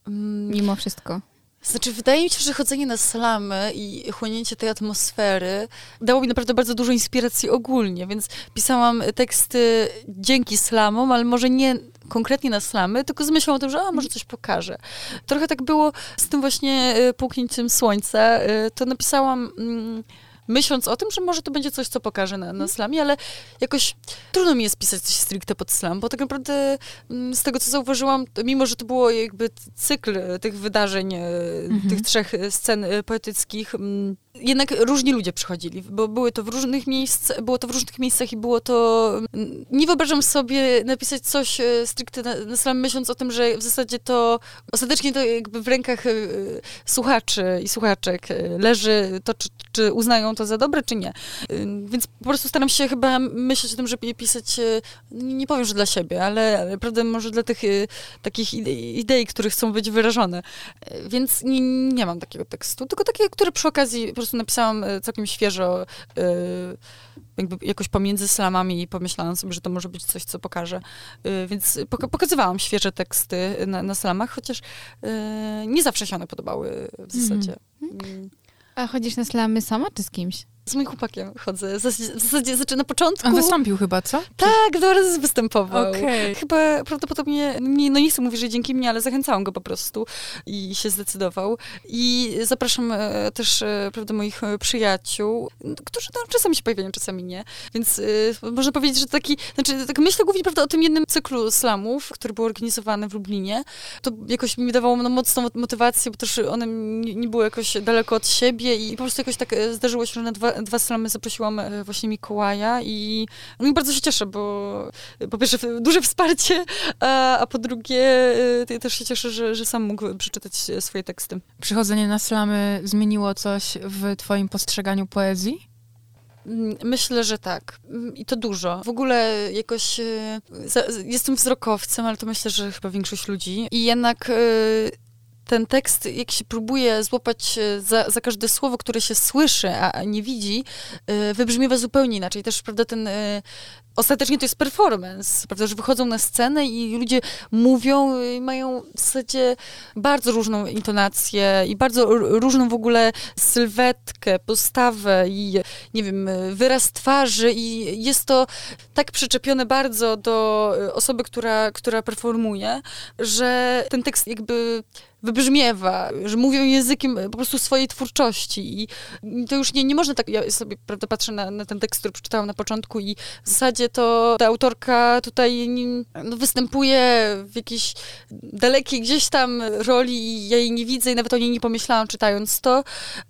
Mimo wszystko. Znaczy, wydaje mi się, że chodzenie na slamy i chłonięcie tej atmosfery dało mi naprawdę bardzo dużo inspiracji ogólnie, więc pisałam teksty dzięki slamom, ale może nie konkretnie na slamy, tylko z myślą o tym, że a, może coś pokażę. Trochę tak było z tym właśnie y, połknięciem słońca. Y, to napisałam... Mm, myśląc o tym, że może to będzie coś, co pokaże na, na mhm. slamie, ale jakoś trudno mi jest pisać coś stricte pod slam, bo tak naprawdę mm, z tego, co zauważyłam, mimo, że to było jakby cykl tych wydarzeń, e, mhm. tych trzech scen e, poetyckich, mm, jednak różni ludzie przychodzili, bo były to w różnych miejscach, było to w różnych miejscach i było to... Mm, nie wyobrażam sobie napisać coś e, stricte na, na slam, myśląc o tym, że w zasadzie to ostatecznie to jakby w rękach słuchaczy i słuchaczek leży to, czy, czy uznają to za dobre, czy nie. Więc po prostu staram się chyba myśleć o tym, żeby je pisać, e, nie powiem, że dla siebie, ale, ale prawda, może dla tych e, takich idei, które chcą być wyrażone. E, więc nie, nie mam takiego tekstu, tylko takie, które przy okazji prostu napisałam całkiem świeżo, jakby jakoś pomiędzy slamami i pomyślałam sobie, że to może być coś, co pokażę. Więc pokazywałam świeże teksty na, na slamach, chociaż nie zawsze się one podobały w zasadzie. Mm. Mm. A chodzisz na slamy sama czy z kimś? Z moim chłopakiem chodzę. W zasadzie znaczy na początku... On wystąpił chyba, co? Tak, dwa razy występował. Okay. Chyba prawdopodobnie, nie, no nie chcę mówić, że dzięki mnie, ale zachęcałam go po prostu i się zdecydował. I zapraszam e, też, e, prawda, moich e, przyjaciół, którzy no, czasami się pojawiają, czasami nie. Więc y, można powiedzieć, że taki, znaczy tak myślę głównie, prawda, o tym jednym cyklu slamów, który był organizowany w Lublinie. To jakoś mi dawało no, mocną motywację, bo też one nie, nie były jakoś daleko od siebie i po prostu jakoś tak zdarzyło się, że na dwa dwa, slamy zaprosiłam e, właśnie Mikołaja i, no bardzo się cieszę, bo po pierwsze duże wsparcie, a, a po drugie e, też się cieszę, że, że sam mógł przeczytać swoje teksty. Przychodzenie na slamy zmieniło coś w twoim postrzeganiu poezji? Mm, Myślę, że tak. Mm, I to dużo. W ogóle jakoś e, za, jestem wzrokowcem, ale to myślę, że chyba większość ludzi. I jednak e, ten tekst, jak się próbuje złapać e, za, za każde słowo, które się słyszy, a, nie widzi, e, wybrzmiewa zupełnie inaczej. Też, prawda, ten e, ostatecznie to jest performance, prawda, że wychodzą na scenę i ludzie mówią i mają w zasadzie bardzo różną intonację i bardzo różną w ogóle sylwetkę, postawę i, nie wiem, wyraz twarzy i jest to tak przyczepione bardzo do y, osoby, która, która performuje, że ten tekst jakby wybrzmiewa, że mówią językiem po prostu swojej twórczości i to już nie, nie można tak, ja sobie prawda, patrzę na, na ten tekst, który przeczytałam na początku i w zasadzie to ta autorka tutaj no, występuje w jakiejś dalekiej gdzieś tam roli i ja jej nie widzę i nawet o niej nie pomyślałam czytając to,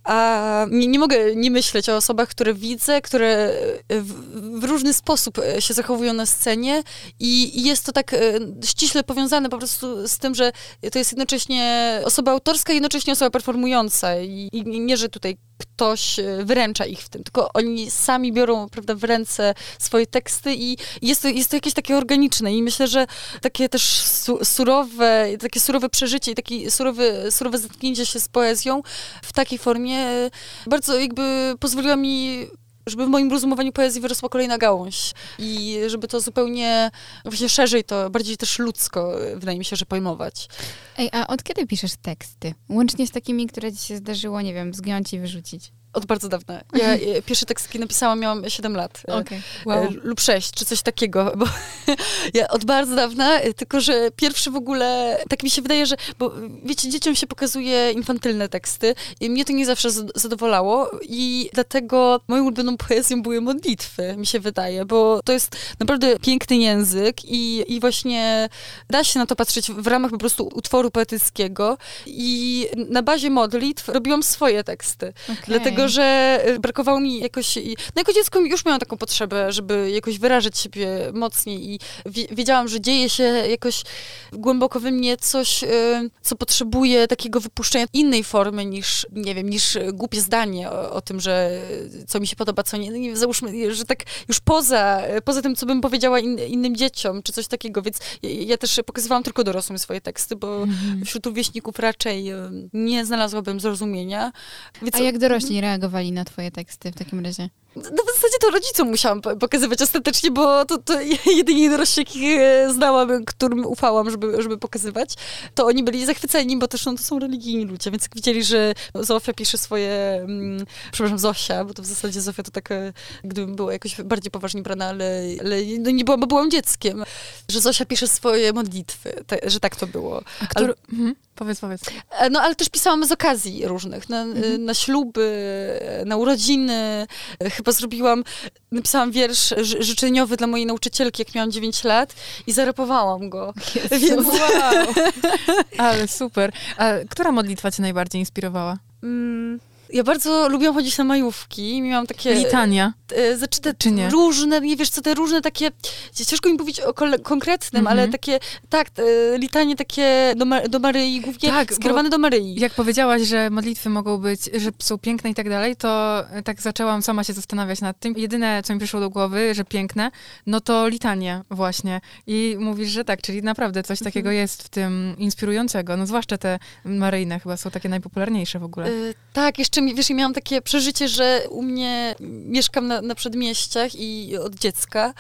a nie, nie mogę nie myśleć o osobach, które widzę, które w, w różny sposób się zachowują na scenie. I, i jest to tak e, ściśle powiązane po prostu z tym, że to jest jednocześnie osoba autorska, jednocześnie osoba performująca. I, i nie, że tutaj ktoś e, wyręcza ich w tym, tylko oni sami biorą prawda, w ręce swoje teksty i jest to, jest to jakieś takie organiczne i myślę, że takie też su surowe, takie surowe przeżycie i takie surowe, surowe zetknięcie się z poezją w takiej formie e, bardzo jakby pozwoliło mi żeby w moim rozumowaniu poezji wyrosła kolejna gałąź i żeby to zupełnie właśnie szerzej, to bardziej też ludzko, e, wydaje mi się, że pojmować. Ej, a od kiedy piszesz teksty? Łącznie z takimi, które ci się zdarzyło, nie wiem, zgiąć i wyrzucić. Od bardzo dawna. Ja e, pierwszy tekst, jaki napisałam, miałam 7 lat. e. Wow. e, lub 6, czy coś takiego, bo ja od bardzo dawna, e, tylko że pierwszy w ogóle, tak mi się wydaje, że, bo wiecie, dzieciom się pokazuje infantylne teksty i mnie to nie zawsze zad- zadowalało i dlatego moją ulubioną poezją były modlitwy, mi się wydaje, bo to jest naprawdę piękny język i, i właśnie da się na to patrzeć w ramach po prostu utworu poetyckiego i na bazie modlitw robiłam swoje teksty. Okej. Dlatego, że y, brakowało mi jakoś. No jako dziecko już miałam taką potrzebę, żeby jakoś wyrażać siebie mocniej i wi- wiedziałam, że dzieje się jakoś głęboko we mnie coś, y, co potrzebuje takiego wypuszczenia innej formy niż, nie wiem, niż głupie zdanie o, o tym, że co mi się podoba, co nie. No nie załóżmy, że tak już poza, poza tym, co bym powiedziała in, innym dzieciom, czy coś takiego, więc ja, ja też pokazywałam tylko dorosłym swoje teksty, bo Mhm. wśród rówieśników raczej y, nie znalazłabym zrozumienia. Więc A jak dorośli reagowali na twoje teksty w takim razie? No w zasadzie to rodzicom musiałam po- pokazywać ostatecznie, bo to, to jedyni dorośli, jakich e, znałam, którym ufałam, żeby, żeby pokazywać, to oni byli zachwyceni, bo też no, to są religijni ludzie, więc jak widzieli, że Zofia pisze swoje, mm, przepraszam, Zosia, bo to w zasadzie Zofia to taka, gdybym była jakoś bardziej poważnie brana, ale, ale no nie byłam, bo byłam dzieckiem, że Zosia pisze swoje modlitwy, te, że tak to było. A który... Mhm. Powiedz, powiedz. E, No, ale też pisałam z okazji różnych, na, Mhm. na śluby, na urodziny. Chyba zrobiłam, napisałam wiersz ży- życzeniowy dla mojej nauczycielki, jak miałam 9 lat i zarapowałam go. Więc, Wow. Ale super. A która modlitwa cię najbardziej inspirowała? mm, ja bardzo lubiłam chodzić na majówki i miałam takie... Litania. e, znaczy te Czy nie? różne, nie wiesz co, te różne takie, ciężko mi mówić o konkretnym, Mhm. ale takie, tak, e, litanie takie do, do Maryi, głównie Tak, skierowane do Maryi. Jak powiedziałaś, że modlitwy mogą być, że są piękne i tak dalej, to tak zaczęłam sama się zastanawiać nad tym. Jedyne, co mi przyszło do głowy, że piękne, no to litanie właśnie. I mówisz, że tak, czyli naprawdę coś takiego jest w tym inspirującego. No zwłaszcza te maryjne chyba są takie najpopularniejsze w ogóle. Y, tak, jeszcze mi- wiesz, ja miałam takie przeżycie, że u mnie mieszkam na, na przedmieściach i od dziecka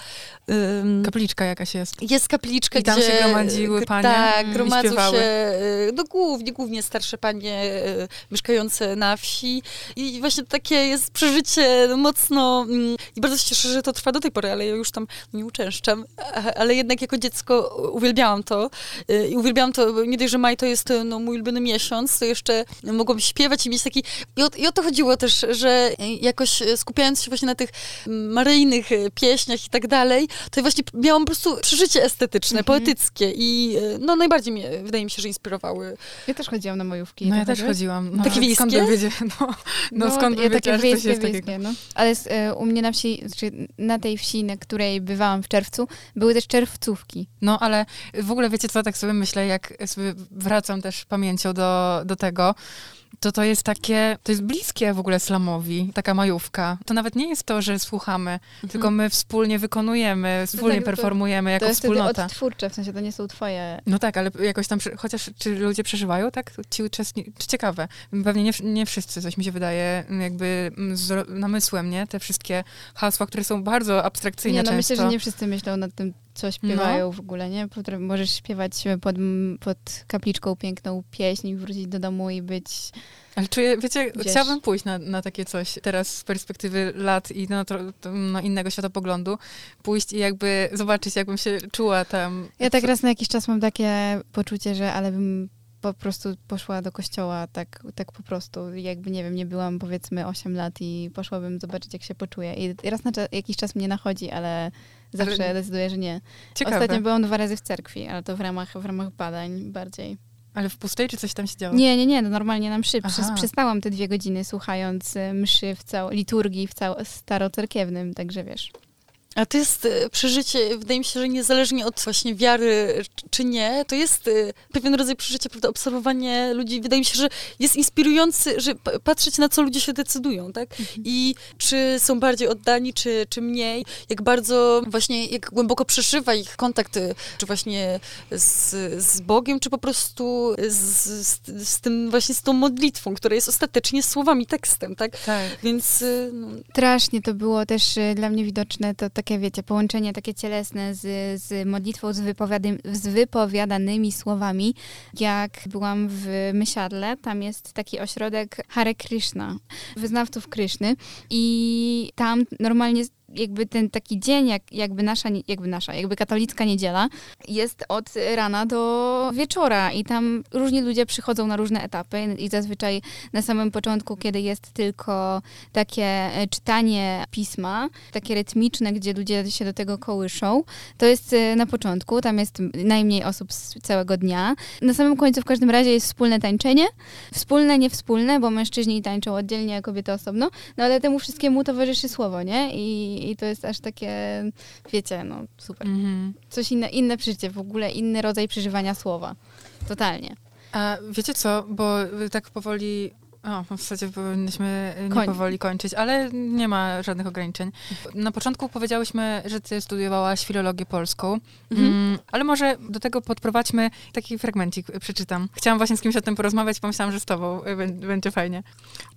ym, Kapliczka jakaś jest. jest kapliczka, I tam gdzie... się gromadziły panie Tak, gromadzą się, y, no głównie, głównie starsze panie y, mieszkające na wsi. I właśnie takie jest przeżycie no, mocno mm, i bardzo się cieszę, że to trwa do tej pory, ale ja już tam nie uczęszczam, a- ale jednak jako dziecko uwielbiałam to y, i uwielbiałam to, nie dość, że maj to jest no, mój ulubiony miesiąc, to jeszcze mogłam śpiewać i mieć taki, o, i o to chodziło też, że jakoś e, skupiając się właśnie na tych maryjnych e, pieśniach i tak dalej, to właśnie miałam po prostu przeżycie estetyczne, Mhm. poetyckie i e, no najbardziej mnie, wydaje mi się, że inspirowały. Ja też chodziłam na majówki. No ja też chodziłam. No, Takie ale skąd wiejskie? bym wiedziała? No, no, skąd bym ja takie wiedziała, wiejskie, jest takiego? wiejskie, no. Ale z, e, u mnie na wsi, znaczy na tej wsi, na której bywałam w czerwcu, były też czerwcówki. No, ale w ogóle wiecie co, tak sobie myślę, jak sobie wracam też pamięcią do, do tego, to to jest takie, to jest bliskie w ogóle slamowi, taka majówka. To nawet nie jest to, że słuchamy, tylko my wspólnie wykonujemy, wspólnie tak, to- performujemy To jako jest wtedy wspólnota. odtwórcze, w sensie to nie są twoje... No tak, ale jakoś tam, chociaż czy ludzie przeżywają, tak? Ci uczestnicy, czy ciekawe, pewnie nie, nie wszyscy, coś mi się wydaje, jakby mm, z namysłem, nie? Te wszystkie hasła, które są bardzo abstrakcyjne Nie, no często. myślę, że nie wszyscy myślą nad tym, co śpiewają w ogóle, nie? Możesz śpiewać pod, pod kapliczką piękną pieśń wrócić do domu i być... Ale czuję, wiecie, Gdzieś. chciałabym pójść na, na takie coś teraz z perspektywy lat i na, to, na innego światopoglądu, pójść i jakby zobaczyć, jakbym się czuła tam. Ja tak raz na jakiś czas mam takie poczucie, że ale bym po prostu poszła do kościoła tak, tak po prostu. Jakby, nie wiem, nie byłam powiedzmy 8 lat i poszłabym zobaczyć, jak się poczuję. I raz na jakiś czas mnie nachodzi, ale zawsze Ale- decyduję, że nie. Ciekawe. Ostatnio byłam dwa razy w cerkwi, ale to w ramach, w ramach badań bardziej. Ale w pustej czy coś tam się działo? Nie, nie, nie, no normalnie na mszy. Przez, przestałam te dwie godziny słuchając e, mszy w cał- liturgii w cał- starocerkiewnym, także wiesz. A to jest e, przeżycie, wydaje mi się, że niezależnie od właśnie wiary czy- nie, to jest e, pewien rodzaj przeżycia, prawda, obserwowanie ludzi. Wydaje mi się, że jest inspirujący, że patrzeć na co ludzie się decydują, tak? I czy są bardziej oddani, czy, czy mniej, jak bardzo właśnie, jak głęboko przeszywa ich kontakt, e, czy właśnie z, z Bogiem, czy po prostu z, z, z tym właśnie, z tą modlitwą, która jest ostatecznie słowami, tekstem, tak? Tak. Więc no, Strasznie to było też dla mnie widoczne, to takie, wiecie, połączenie takie cielesne z, z modlitwą, z, z wypowiadanymi słowami. Jak byłam w Mysiadle, tam jest taki ośrodek Hare Krishna, wyznawców Kryszny i tam normalnie jakby ten taki dzień, jak, jakby nasza, jakby nasza, jakby katolicka niedziela, jest od rana do wieczora i tam różni ludzie przychodzą na różne etapy i zazwyczaj na samym początku, kiedy jest tylko takie e, czytanie pisma, takie rytmiczne, gdzie ludzie się do tego kołyszą, to jest e, na początku, tam jest najmniej osób z całego dnia. Na samym końcu w każdym razie jest wspólne tańczenie, wspólne, niewspólne, bo mężczyźni tańczą oddzielnie, a kobiety osobno, no ale temu wszystkiemu towarzyszy słowo, nie? I, i to jest aż takie, wiecie, no super. Mhm. Coś inne, inne przeżycie, w ogóle inny rodzaj przeżywania słowa. Totalnie. A wiecie co, bo tak powoli. O, w zasadzie powinniśmy nie Koń- powoli kończyć, ale nie ma żadnych ograniczeń. Na początku powiedziałyśmy, że ty studiowałaś filologię polską, Mhm. mm, ale może do tego podprowadźmy taki fragmencik, przeczytam. Chciałam właśnie z kimś o tym porozmawiać, pomyślałam, że z tobą bę- będzie fajnie.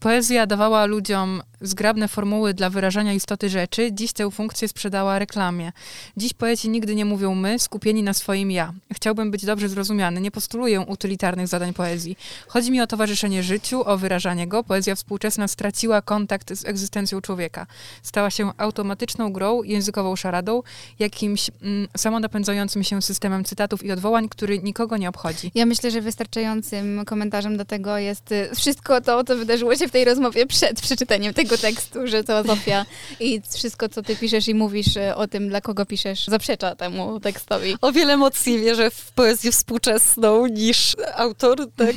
Poezja dawała ludziom zgrabne formuły dla wyrażania istoty rzeczy, dziś tę funkcję sprzedała reklamie. Dziś poeci nigdy nie mówią my, skupieni na swoim ja. Chciałbym być dobrze zrozumiany, nie postuluję utylitarnych zadań poezji. Chodzi mi o towarzyszenie życiu, o wyrażanie go. Poezja współczesna straciła kontakt z egzystencją człowieka. Stała się automatyczną grą, językową szaradą, jakimś mm, samonapędzającym się systemem cytatów i odwołań, który nikogo nie obchodzi. Ja myślę, że wystarczającym komentarzem do tego jest y, wszystko to, co wydarzyło się w tej rozmowie przed przeczytaniem tego tekstu, że to Zofia i wszystko, co ty piszesz i mówisz y, o tym, dla kogo piszesz, zaprzecza temu tekstowi. o wiele mocniej wierzę w poezję współczesną niż autor, tak?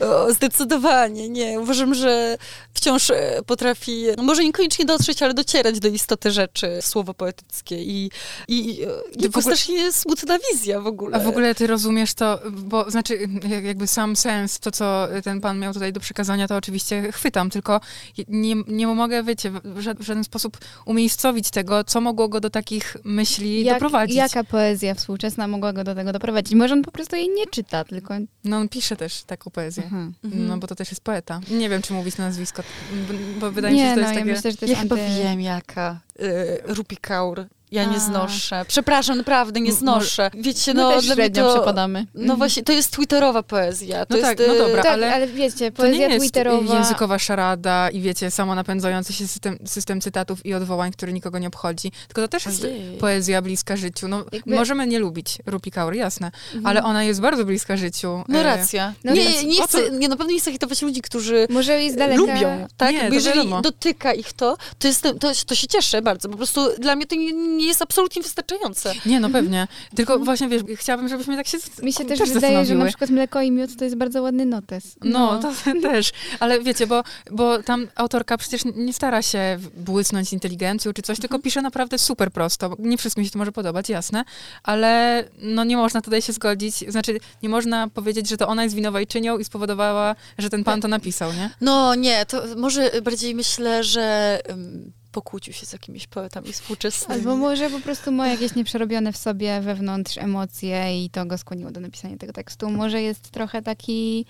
O, zdecydowanie, nie. Uważam, że wciąż e, potrafi, no może niekoniecznie dotrzeć, ale docierać do istoty rzeczy słowo poetyckie i, i, i to ogóle- strasznie smutna wizja w ogóle. A w ogóle ty rozumiesz to, bo znaczy jak- jakby sam sens, to co ten pan miał tutaj do przekazania, to oczywiście chwytam, tylko nie, nie mogę, wiecie, w ża- w żaden sposób umiejscowić tego, co mogło go do takich myśli doprowadzić. Jaka poezja współczesna mogła go do tego doprowadzić? Może on po prostu jej nie czyta, tylko... No on pisze też taką poezję. Mhm. Mhm. No bo to też jest poeta. Nie wiem, czy mówić nazwisko, b- bo wydaje mi się, że to no jest ja takie... myślę, że to Ja jest chyba anty... wiem jaka. Y, Rupi Kaur. Ja nie znoszę. Przepraszam, naprawdę nie M- znoszę. Wiecie, My no też dla to... przepadamy. No właśnie, to jest twitterowa poezja. To No jest, tak, no y, dobra, Tak, ale ale, wiecie, To nie poezja jest twitterowa... językowa szarada i wiecie, samo napędzający się system, system cytatów i odwołań, który nikogo nie obchodzi. Tylko to też jest Ojej. poezja bliska życiu. No, Jakby- Możemy nie lubić Rupi Kaur, jasne, Mhm. ale ona jest bardzo bliska życiu. No E, racja. No nie, więc nie, o chcę, nie, na pewno nie chcę hitować ludzi, którzy Może jest daleka... lubią, tak? Nie, Bo to jeżeli wiadomo. dotyka ich to, to, jest, to, to się cieszę bardzo. Po prostu dla mnie to nie, nie jest absolutnie wystarczające. Nie, no pewnie. Tylko Mhm. właśnie, wiesz, chciałabym, żebyśmy tak się Mi się też, też wydaje, że na przykład mleko i miód to jest bardzo ładny notes. No, to też. Ale wiecie, bo, bo tam autorka przecież nie stara się błysnąć inteligencją czy coś, Mhm. tylko pisze naprawdę super prosto. Nie wszystkim się to może podobać, jasne, ale no nie można tutaj się zgodzić. Znaczy, nie można powiedzieć, że to ona jest winowajczynią i spowodowała, że ten pan to napisał, nie? No nie, to może bardziej myślę, że um, pokłócił się z jakimiś poetami współczesnymi. Albo może po prostu ma jakieś nieprzerobione w sobie wewnątrz emocje i to go skłoniło do napisania tego tekstu. Może jest trochę taki...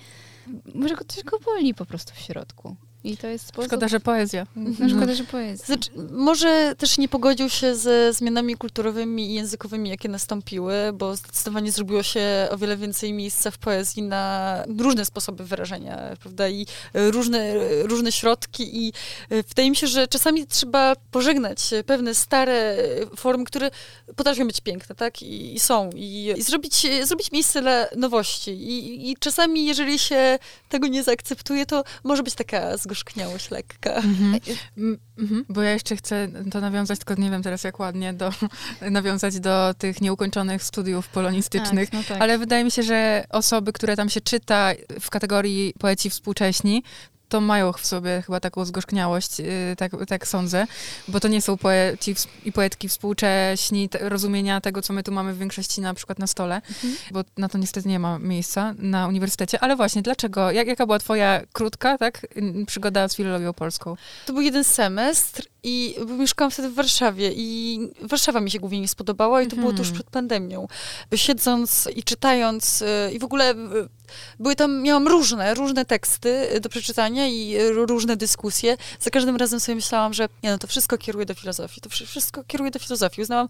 Może go coś go boli po prostu w środku. I to jest sposób... Szkoda, że poezja. No szkoda, że poezja. Znaczy, może też nie pogodził się ze zmianami kulturowymi i językowymi, jakie nastąpiły, bo zdecydowanie zrobiło się o wiele więcej miejsca w poezji na różne sposoby wyrażenia, prawda, i różne, różne środki i e, wydaje mi się, że czasami trzeba pożegnać pewne stare formy, które potrafią być piękne, tak, i, i są, i, i zrobić, zrobić miejsce dla nowości. I, i czasami, jeżeli się tego nie zaakceptuje, to może być taka zgorzkniałość lekka. Mhm. M- mhm. Bo ja jeszcze chcę to nawiązać, tylko nie wiem teraz jak ładnie, do, nawiązać do tych nieukończonych studiów polonistycznych. Tak, no tak. Ale wydaje mi się, że osoby, które tam się czyta w kategorii poeci współcześni, to mają w sobie chyba taką zgorzkniałość, yy, tak, tak sądzę, bo to nie są poeci i poetki współcześni rozumienia tego, co my tu mamy w większości na przykład na stole, Mhm. bo na to niestety nie ma miejsca na uniwersytecie. Ale właśnie, dlaczego? Jak, jaka była twoja krótka, tak, y, przygoda z filologią polską? To był jeden semestr i mieszkałam wtedy w Warszawie i Warszawa mi się głównie nie spodobała i to było tuż Mhm. przed pandemią. Siedząc i czytając y, i w ogóle y, były tam, miałam różne, różne teksty y, do przeczytania i różne dyskusje. Za każdym razem sobie myślałam, że nie no, to wszystko kieruje do filozofii, to wszy- wszystko kieruje do filozofii. Uznałam,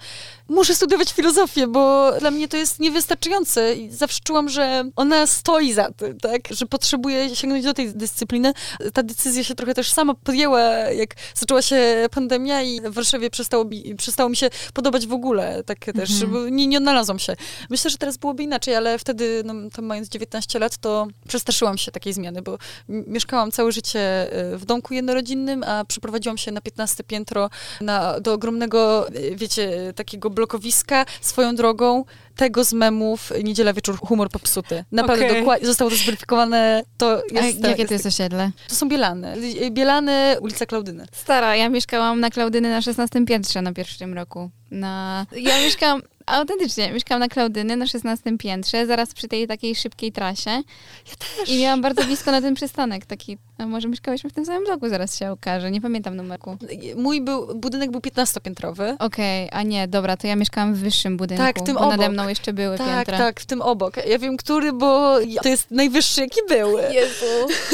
muszę studiować filozofię, bo dla mnie to jest niewystarczające i zawsze czułam, że ona stoi za tym, tak? Że potrzebuję sięgnąć do tej dyscypliny. Ta decyzja się trochę też sama podjęła, jak zaczęła się pandemia i w Warszawie przestało mi, przestało mi się podobać w ogóle, tak też, Mhm. bo nie, nie odnalazłam się. Myślę, że teraz byłoby inaczej, ale wtedy, no, tam mając 19 lat, to przestraszyłam się takiej zmiany, bo mieszkałam całe życie y, w domku jednorodzinnym, a przeprowadziłam się na 15 piętro na, do ogromnego, y, wiecie, takiego blokowiska swoją drogą tego z memów Niedziela Wieczór Humor Popsuty. Naprawdę Okej. dokładnie zostało to zweryfikowane. To A jest, tak, jakie to jest osiedle? to są Bielany. Y, Bielany, ulica Klaudyny. Stara, ja mieszkałam na Klaudyny na 16 piętrze na pierwszym roku. Na... Ja mieszkałam, autentycznie, mieszkałam na Klaudyny na 16 piętrze, zaraz przy tej takiej szybkiej trasie. Ja też. I miałam bardzo blisko na ten przystanek, taki, a może mieszkałyśmy w tym samym bloku, zaraz się okaże, nie pamiętam numerku. Mój był, budynek był 15-piętrowy. Okej, a nie, dobra, to ja mieszkałam w wyższym budynku, Tak, w tym bo nade obok. mną jeszcze były Tak, piętra. tak, w tym obok. Ja wiem, który, bo to jest najwyższy, jaki był. Jezu.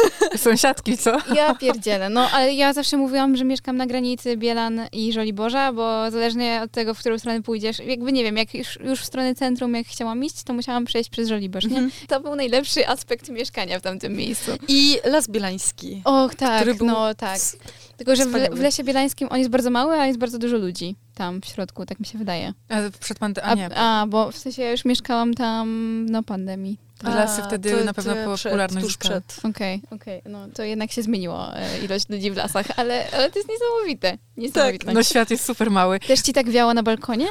Sąsiadki, co? Ja pierdzielę. No, ale ja zawsze mówiłam, że mieszkam na granicy Bielan i Żoliborza, bo zależnie od tego, w którą stronę pójdziesz, jakby nie wiem, jak już, już w stronę centrum, jak chciałam iść, to musiałam przejść przez Żoliborz, nie? Mhm. To był najlepszy aspekt mieszkania w tamtym miejscu. I Las Bielański. Och, tak, Który był no tak. Tylko, że w, w Lesie Bielańskim on jest bardzo mały, a jest bardzo dużo ludzi tam w środku, tak mi się wydaje. A przed pan... A nie. a bo w sensie ja już mieszkałam tam, no, pandemii. Lasy A, wtedy to- na pewno przed, popularność tuż przed. Okej, okej, no to jednak się zmieniło e, ilość ludzi w lasach, ale, ale to jest niesamowite. Niesamowite. No świat jest super mały. Też ci tak wiało na balkonie?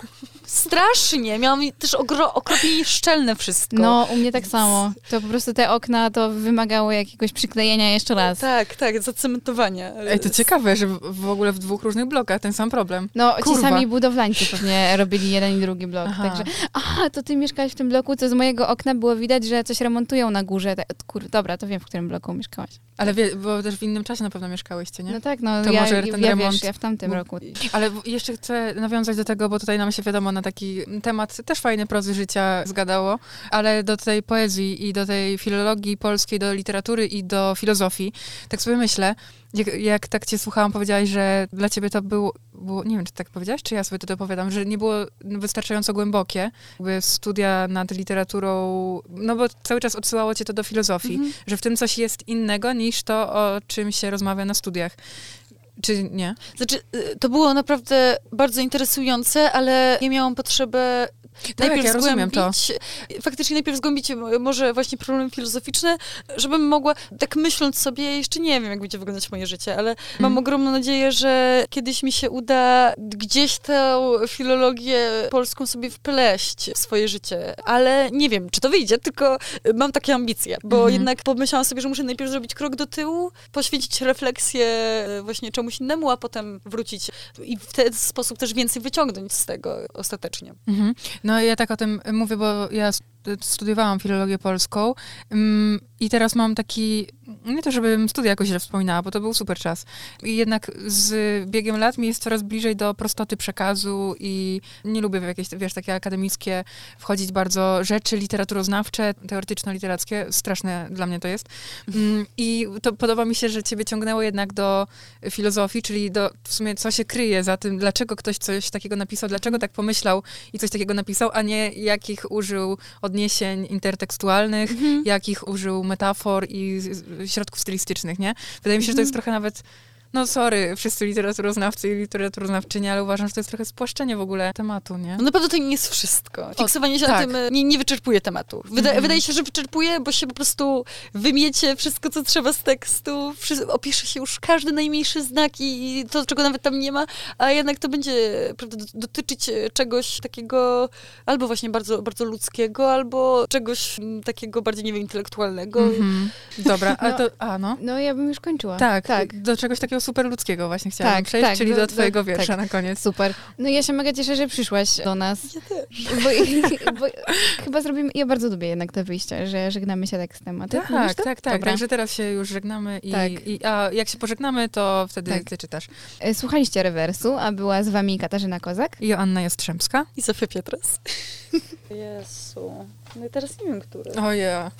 Strasznie. Miałam też ogro- okropnie szczelne wszystko. No, u mnie tak samo. To po prostu te okna to wymagało jakiegoś przyklejenia jeszcze raz. Tak, tak, zacementowania. Ej, to ciekawe, że w- ogóle w dwóch różnych blokach ten sam problem. No, ci Kurwa. sami budowlańcy pewnie robili jeden i drugi blok. Aha. Także, aha, to ty mieszkałeś w tym bloku, co z mojego okna było widać, że coś remontują na górze. Kur, dobra, to wiem, w którym bloku mieszkałaś. Ale wie, bo też w innym czasie na pewno mieszkałyście, nie? No tak, no To ja, może ten ja remont wiesz, ja w tamtym roku. Ale jeszcze chcę nawiązać do tego, bo tutaj nam się wiadomo na taki temat też fajny prozy życia zgadało, ale do tej poezji i do tej filologii polskiej, do literatury i do filozofii, tak sobie myślę, jak, jak tak cię słuchałam, powiedziałaś, że dla ciebie to było, było, nie wiem, czy tak powiedziałaś, czy ja sobie to dopowiadam, że nie było wystarczająco głębokie, jakby studia nad literaturą, no bo cały czas odsyłało cię to do filozofii, Mhm. że w tym coś jest innego niż to, o czym się rozmawia na studiach. Czy nie? Znaczy, y, to było naprawdę bardzo interesujące, ale ja miałam potrzebę najpierw ja rozumiem to. zgłębić, faktycznie najpierw zgłębić może właśnie problemy filozoficzne, żebym mogła, tak myśląc sobie, jeszcze nie wiem, jak będzie wyglądać moje życie, ale mam Mhm. ogromną nadzieję, że kiedyś mi się uda gdzieś tę filologię polską sobie wpleść w swoje życie, ale nie wiem, czy to wyjdzie, tylko mam takie ambicje, bo Mhm. jednak pomyślałam sobie, że muszę najpierw zrobić krok do tyłu, poświęcić refleksję właśnie czemuś innemu, a potem wrócić i w ten sposób też więcej wyciągnąć z tego ostatecznie. Mhm. No ja tak o tym mówię, bo ja studiowałam filologię polską. Mm, i teraz mam taki, nie to żebym studia jakoś źle wspominała, bo to był super czas. I jednak z biegiem lat mi jest coraz bliżej do prostoty przekazu i nie lubię w jakieś, wiesz, takie akademickie wchodzić bardzo rzeczy literaturoznawcze, teoretyczno-literackie. Straszne dla mnie to jest. Mm, I to podoba mi się, że ciebie ciągnęło jednak do filozofii, czyli do w sumie co się kryje za tym, dlaczego ktoś coś takiego napisał, dlaczego tak pomyślał i coś takiego napisał, a nie jakich użył odniesień intertekstualnych, jakich użył metafor i środków stylistycznych, nie? Wydaje mi się, że to jest trochę nawet no sorry, wszyscy literaturoznawcy i literaturoznawczynie, ale uważam, że to jest trochę spłaszczenie w ogóle tematu, nie? No na pewno to nie jest wszystko. Fiksowanie się tak. na tym e, nie, nie wyczerpuje tematu. Wyda, Mhm. Wydaje się, że wyczerpuje, bo się po prostu wymiecie wszystko, co trzeba z tekstu, opisze się już każdy najmniejszy znak i, i to, czego nawet tam nie ma, a jednak to będzie prawda, dot- dotyczyć e, czegoś takiego albo właśnie bardzo, bardzo ludzkiego, albo czegoś mm, takiego bardziej, nie wiem, intelektualnego. Mhm. Dobra, a No. to, a no. No ja bym już kończyła. Tak, tak. do czegoś takiego super ludzkiego właśnie chciałam Tak, przejść, tak, czyli do, do- twojego do- wiersza tak. na koniec. Super. No ja się mega cieszę, że przyszłaś do nas. Ja też. Bo, bo chyba zrobimy, ja bardzo lubię jednak te wyjścia, że żegnamy się. A ty lubisz Tak, tak, tak. Dobra. Także teraz się już żegnamy i, Tak. i a jak się pożegnamy, to wtedy Tak. ty czytasz. E, Słuchaliście rewersu, a była z wami Katarzyna Kozak. Joanna Jastrzębska. I Zofia Pietras. Jezu. No i teraz nie wiem, który. Oje.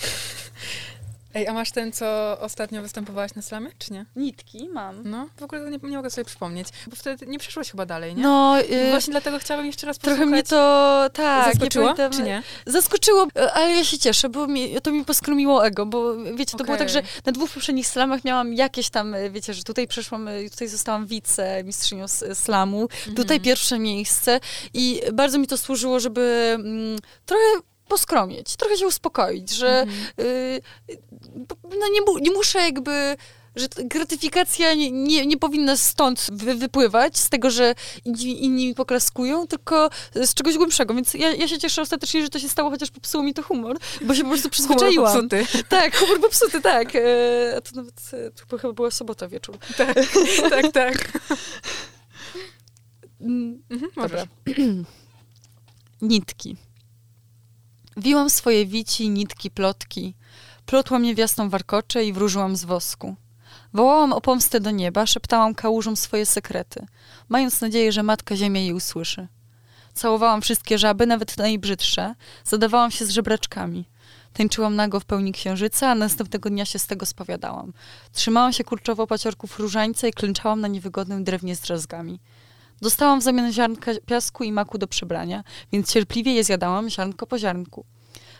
Ej, a masz ten, co ostatnio występowałaś na slamie, czy nie? Nitki mam. No, w ogóle nie, nie mogę sobie przypomnieć, bo wtedy nie przeszłaś chyba dalej, nie? No, I y, Właśnie dlatego chciałabym jeszcze raz trochę posłuchać. mnie to tak, zaskoczyło, nie pamiętam, czy nie? Zaskoczyło, ale ja się cieszę, bo mi, to mi poskromiło ego, bo wiecie, to było tak, że na dwóch poprzednich slamach miałam jakieś tam, wiecie, że tutaj przeszłam, tutaj zostałam wice mistrzynią s- slamu, tutaj pierwsze miejsce i bardzo mi to służyło, żeby mm, trochę poskromieć, trochę się uspokoić, że Mhm. y, no nie, mu, nie muszę jakby że gratyfikacja nie, nie, nie powinna stąd wy, wypływać, z tego, że inni, inni mi poklaskują, tylko z czegoś głębszego. Więc ja, ja się cieszę ostatecznie, że to się stało, chociaż popsuło mi to humor, bo się po prostu przyzwyczaiłam. Humor popsuty. Tak, humor popsuty, tak. E, a to nawet e, to chyba była sobota wieczór. tak, tak, tak. Mm, Mhm, Dobra. Nitki. Wiłam swoje wici, nitki, plotki. Plotłam niewiastą warkocze i wróżyłam z wosku. Wołałam o pomstę do nieba, szeptałam kałużom swoje sekrety, mając nadzieję, że Matka Ziemia jej usłyszy. Całowałam wszystkie żaby, nawet najbrzydsze, zadawałam się z żebraczkami. Tańczyłam nago w pełni księżyca, a następnego dnia się z tego spowiadałam. Trzymałam się kurczowo paciorków różańca i klęczałam na niewygodnym drewnie z drzazgami. Dostałam w zamian ziarnka piasku i maku do przebrania, więc cierpliwie je zjadałam ziarnko po ziarnku.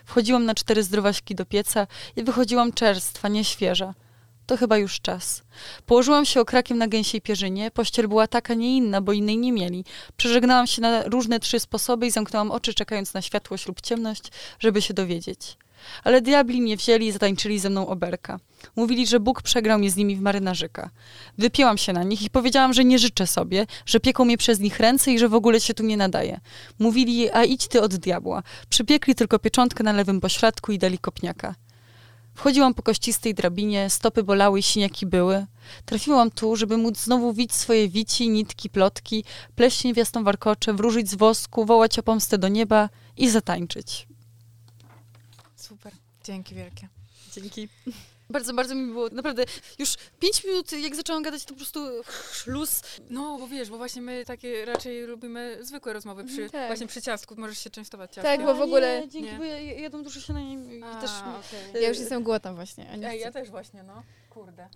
Wchodziłam na cztery zdrowaśki do pieca i wychodziłam czerstwa, nieświeża. To chyba już czas. Położyłam się okrakiem na gęsiej pierzynie. Pościel była taka, nie inna, bo innej nie mieli. Przeżegnałam się na różne trzy sposoby i zamknęłam oczy, czekając na światłość lub ciemność, żeby się dowiedzieć. Ale diabli mnie wzięli i zatańczyli ze mną oberka. Mówili, że Bóg przegrał mnie z nimi w marynarzyka. Wypięłam się na nich i powiedziałam, że nie życzę sobie, że pieką mnie przez nich ręce i że w ogóle się tu nie nadaje. Mówili, a idź ty od diabła. Przypiekli tylko pieczątkę na lewym pośladku i dali kopniaka. Wchodziłam po kościstej drabinie, stopy bolały i siniaki były. Trafiłam tu, żeby móc znowu wić swoje wici, nitki, plotki, pleść niewiastą warkocze, wróżyć z wosku, wołać o pomstę do nieba i zatańczyć. Dzięki wielkie. Dzięki. Bardzo, bardzo mi było, naprawdę, już pięć minut, jak zaczęłam gadać, to po prostu luz. No, bo wiesz, bo właśnie my takie raczej lubimy zwykłe rozmowy przy, Tak. właśnie przy ciastku. Możesz się częstować ciastkiem. Tak, bo w ogóle- Nie, dzięki, Nie. bo ja ja jadam dużo się na nim i A, też... okej. Ja już jestem głodna właśnie. a nie Ej, ja też właśnie, no. Kurde.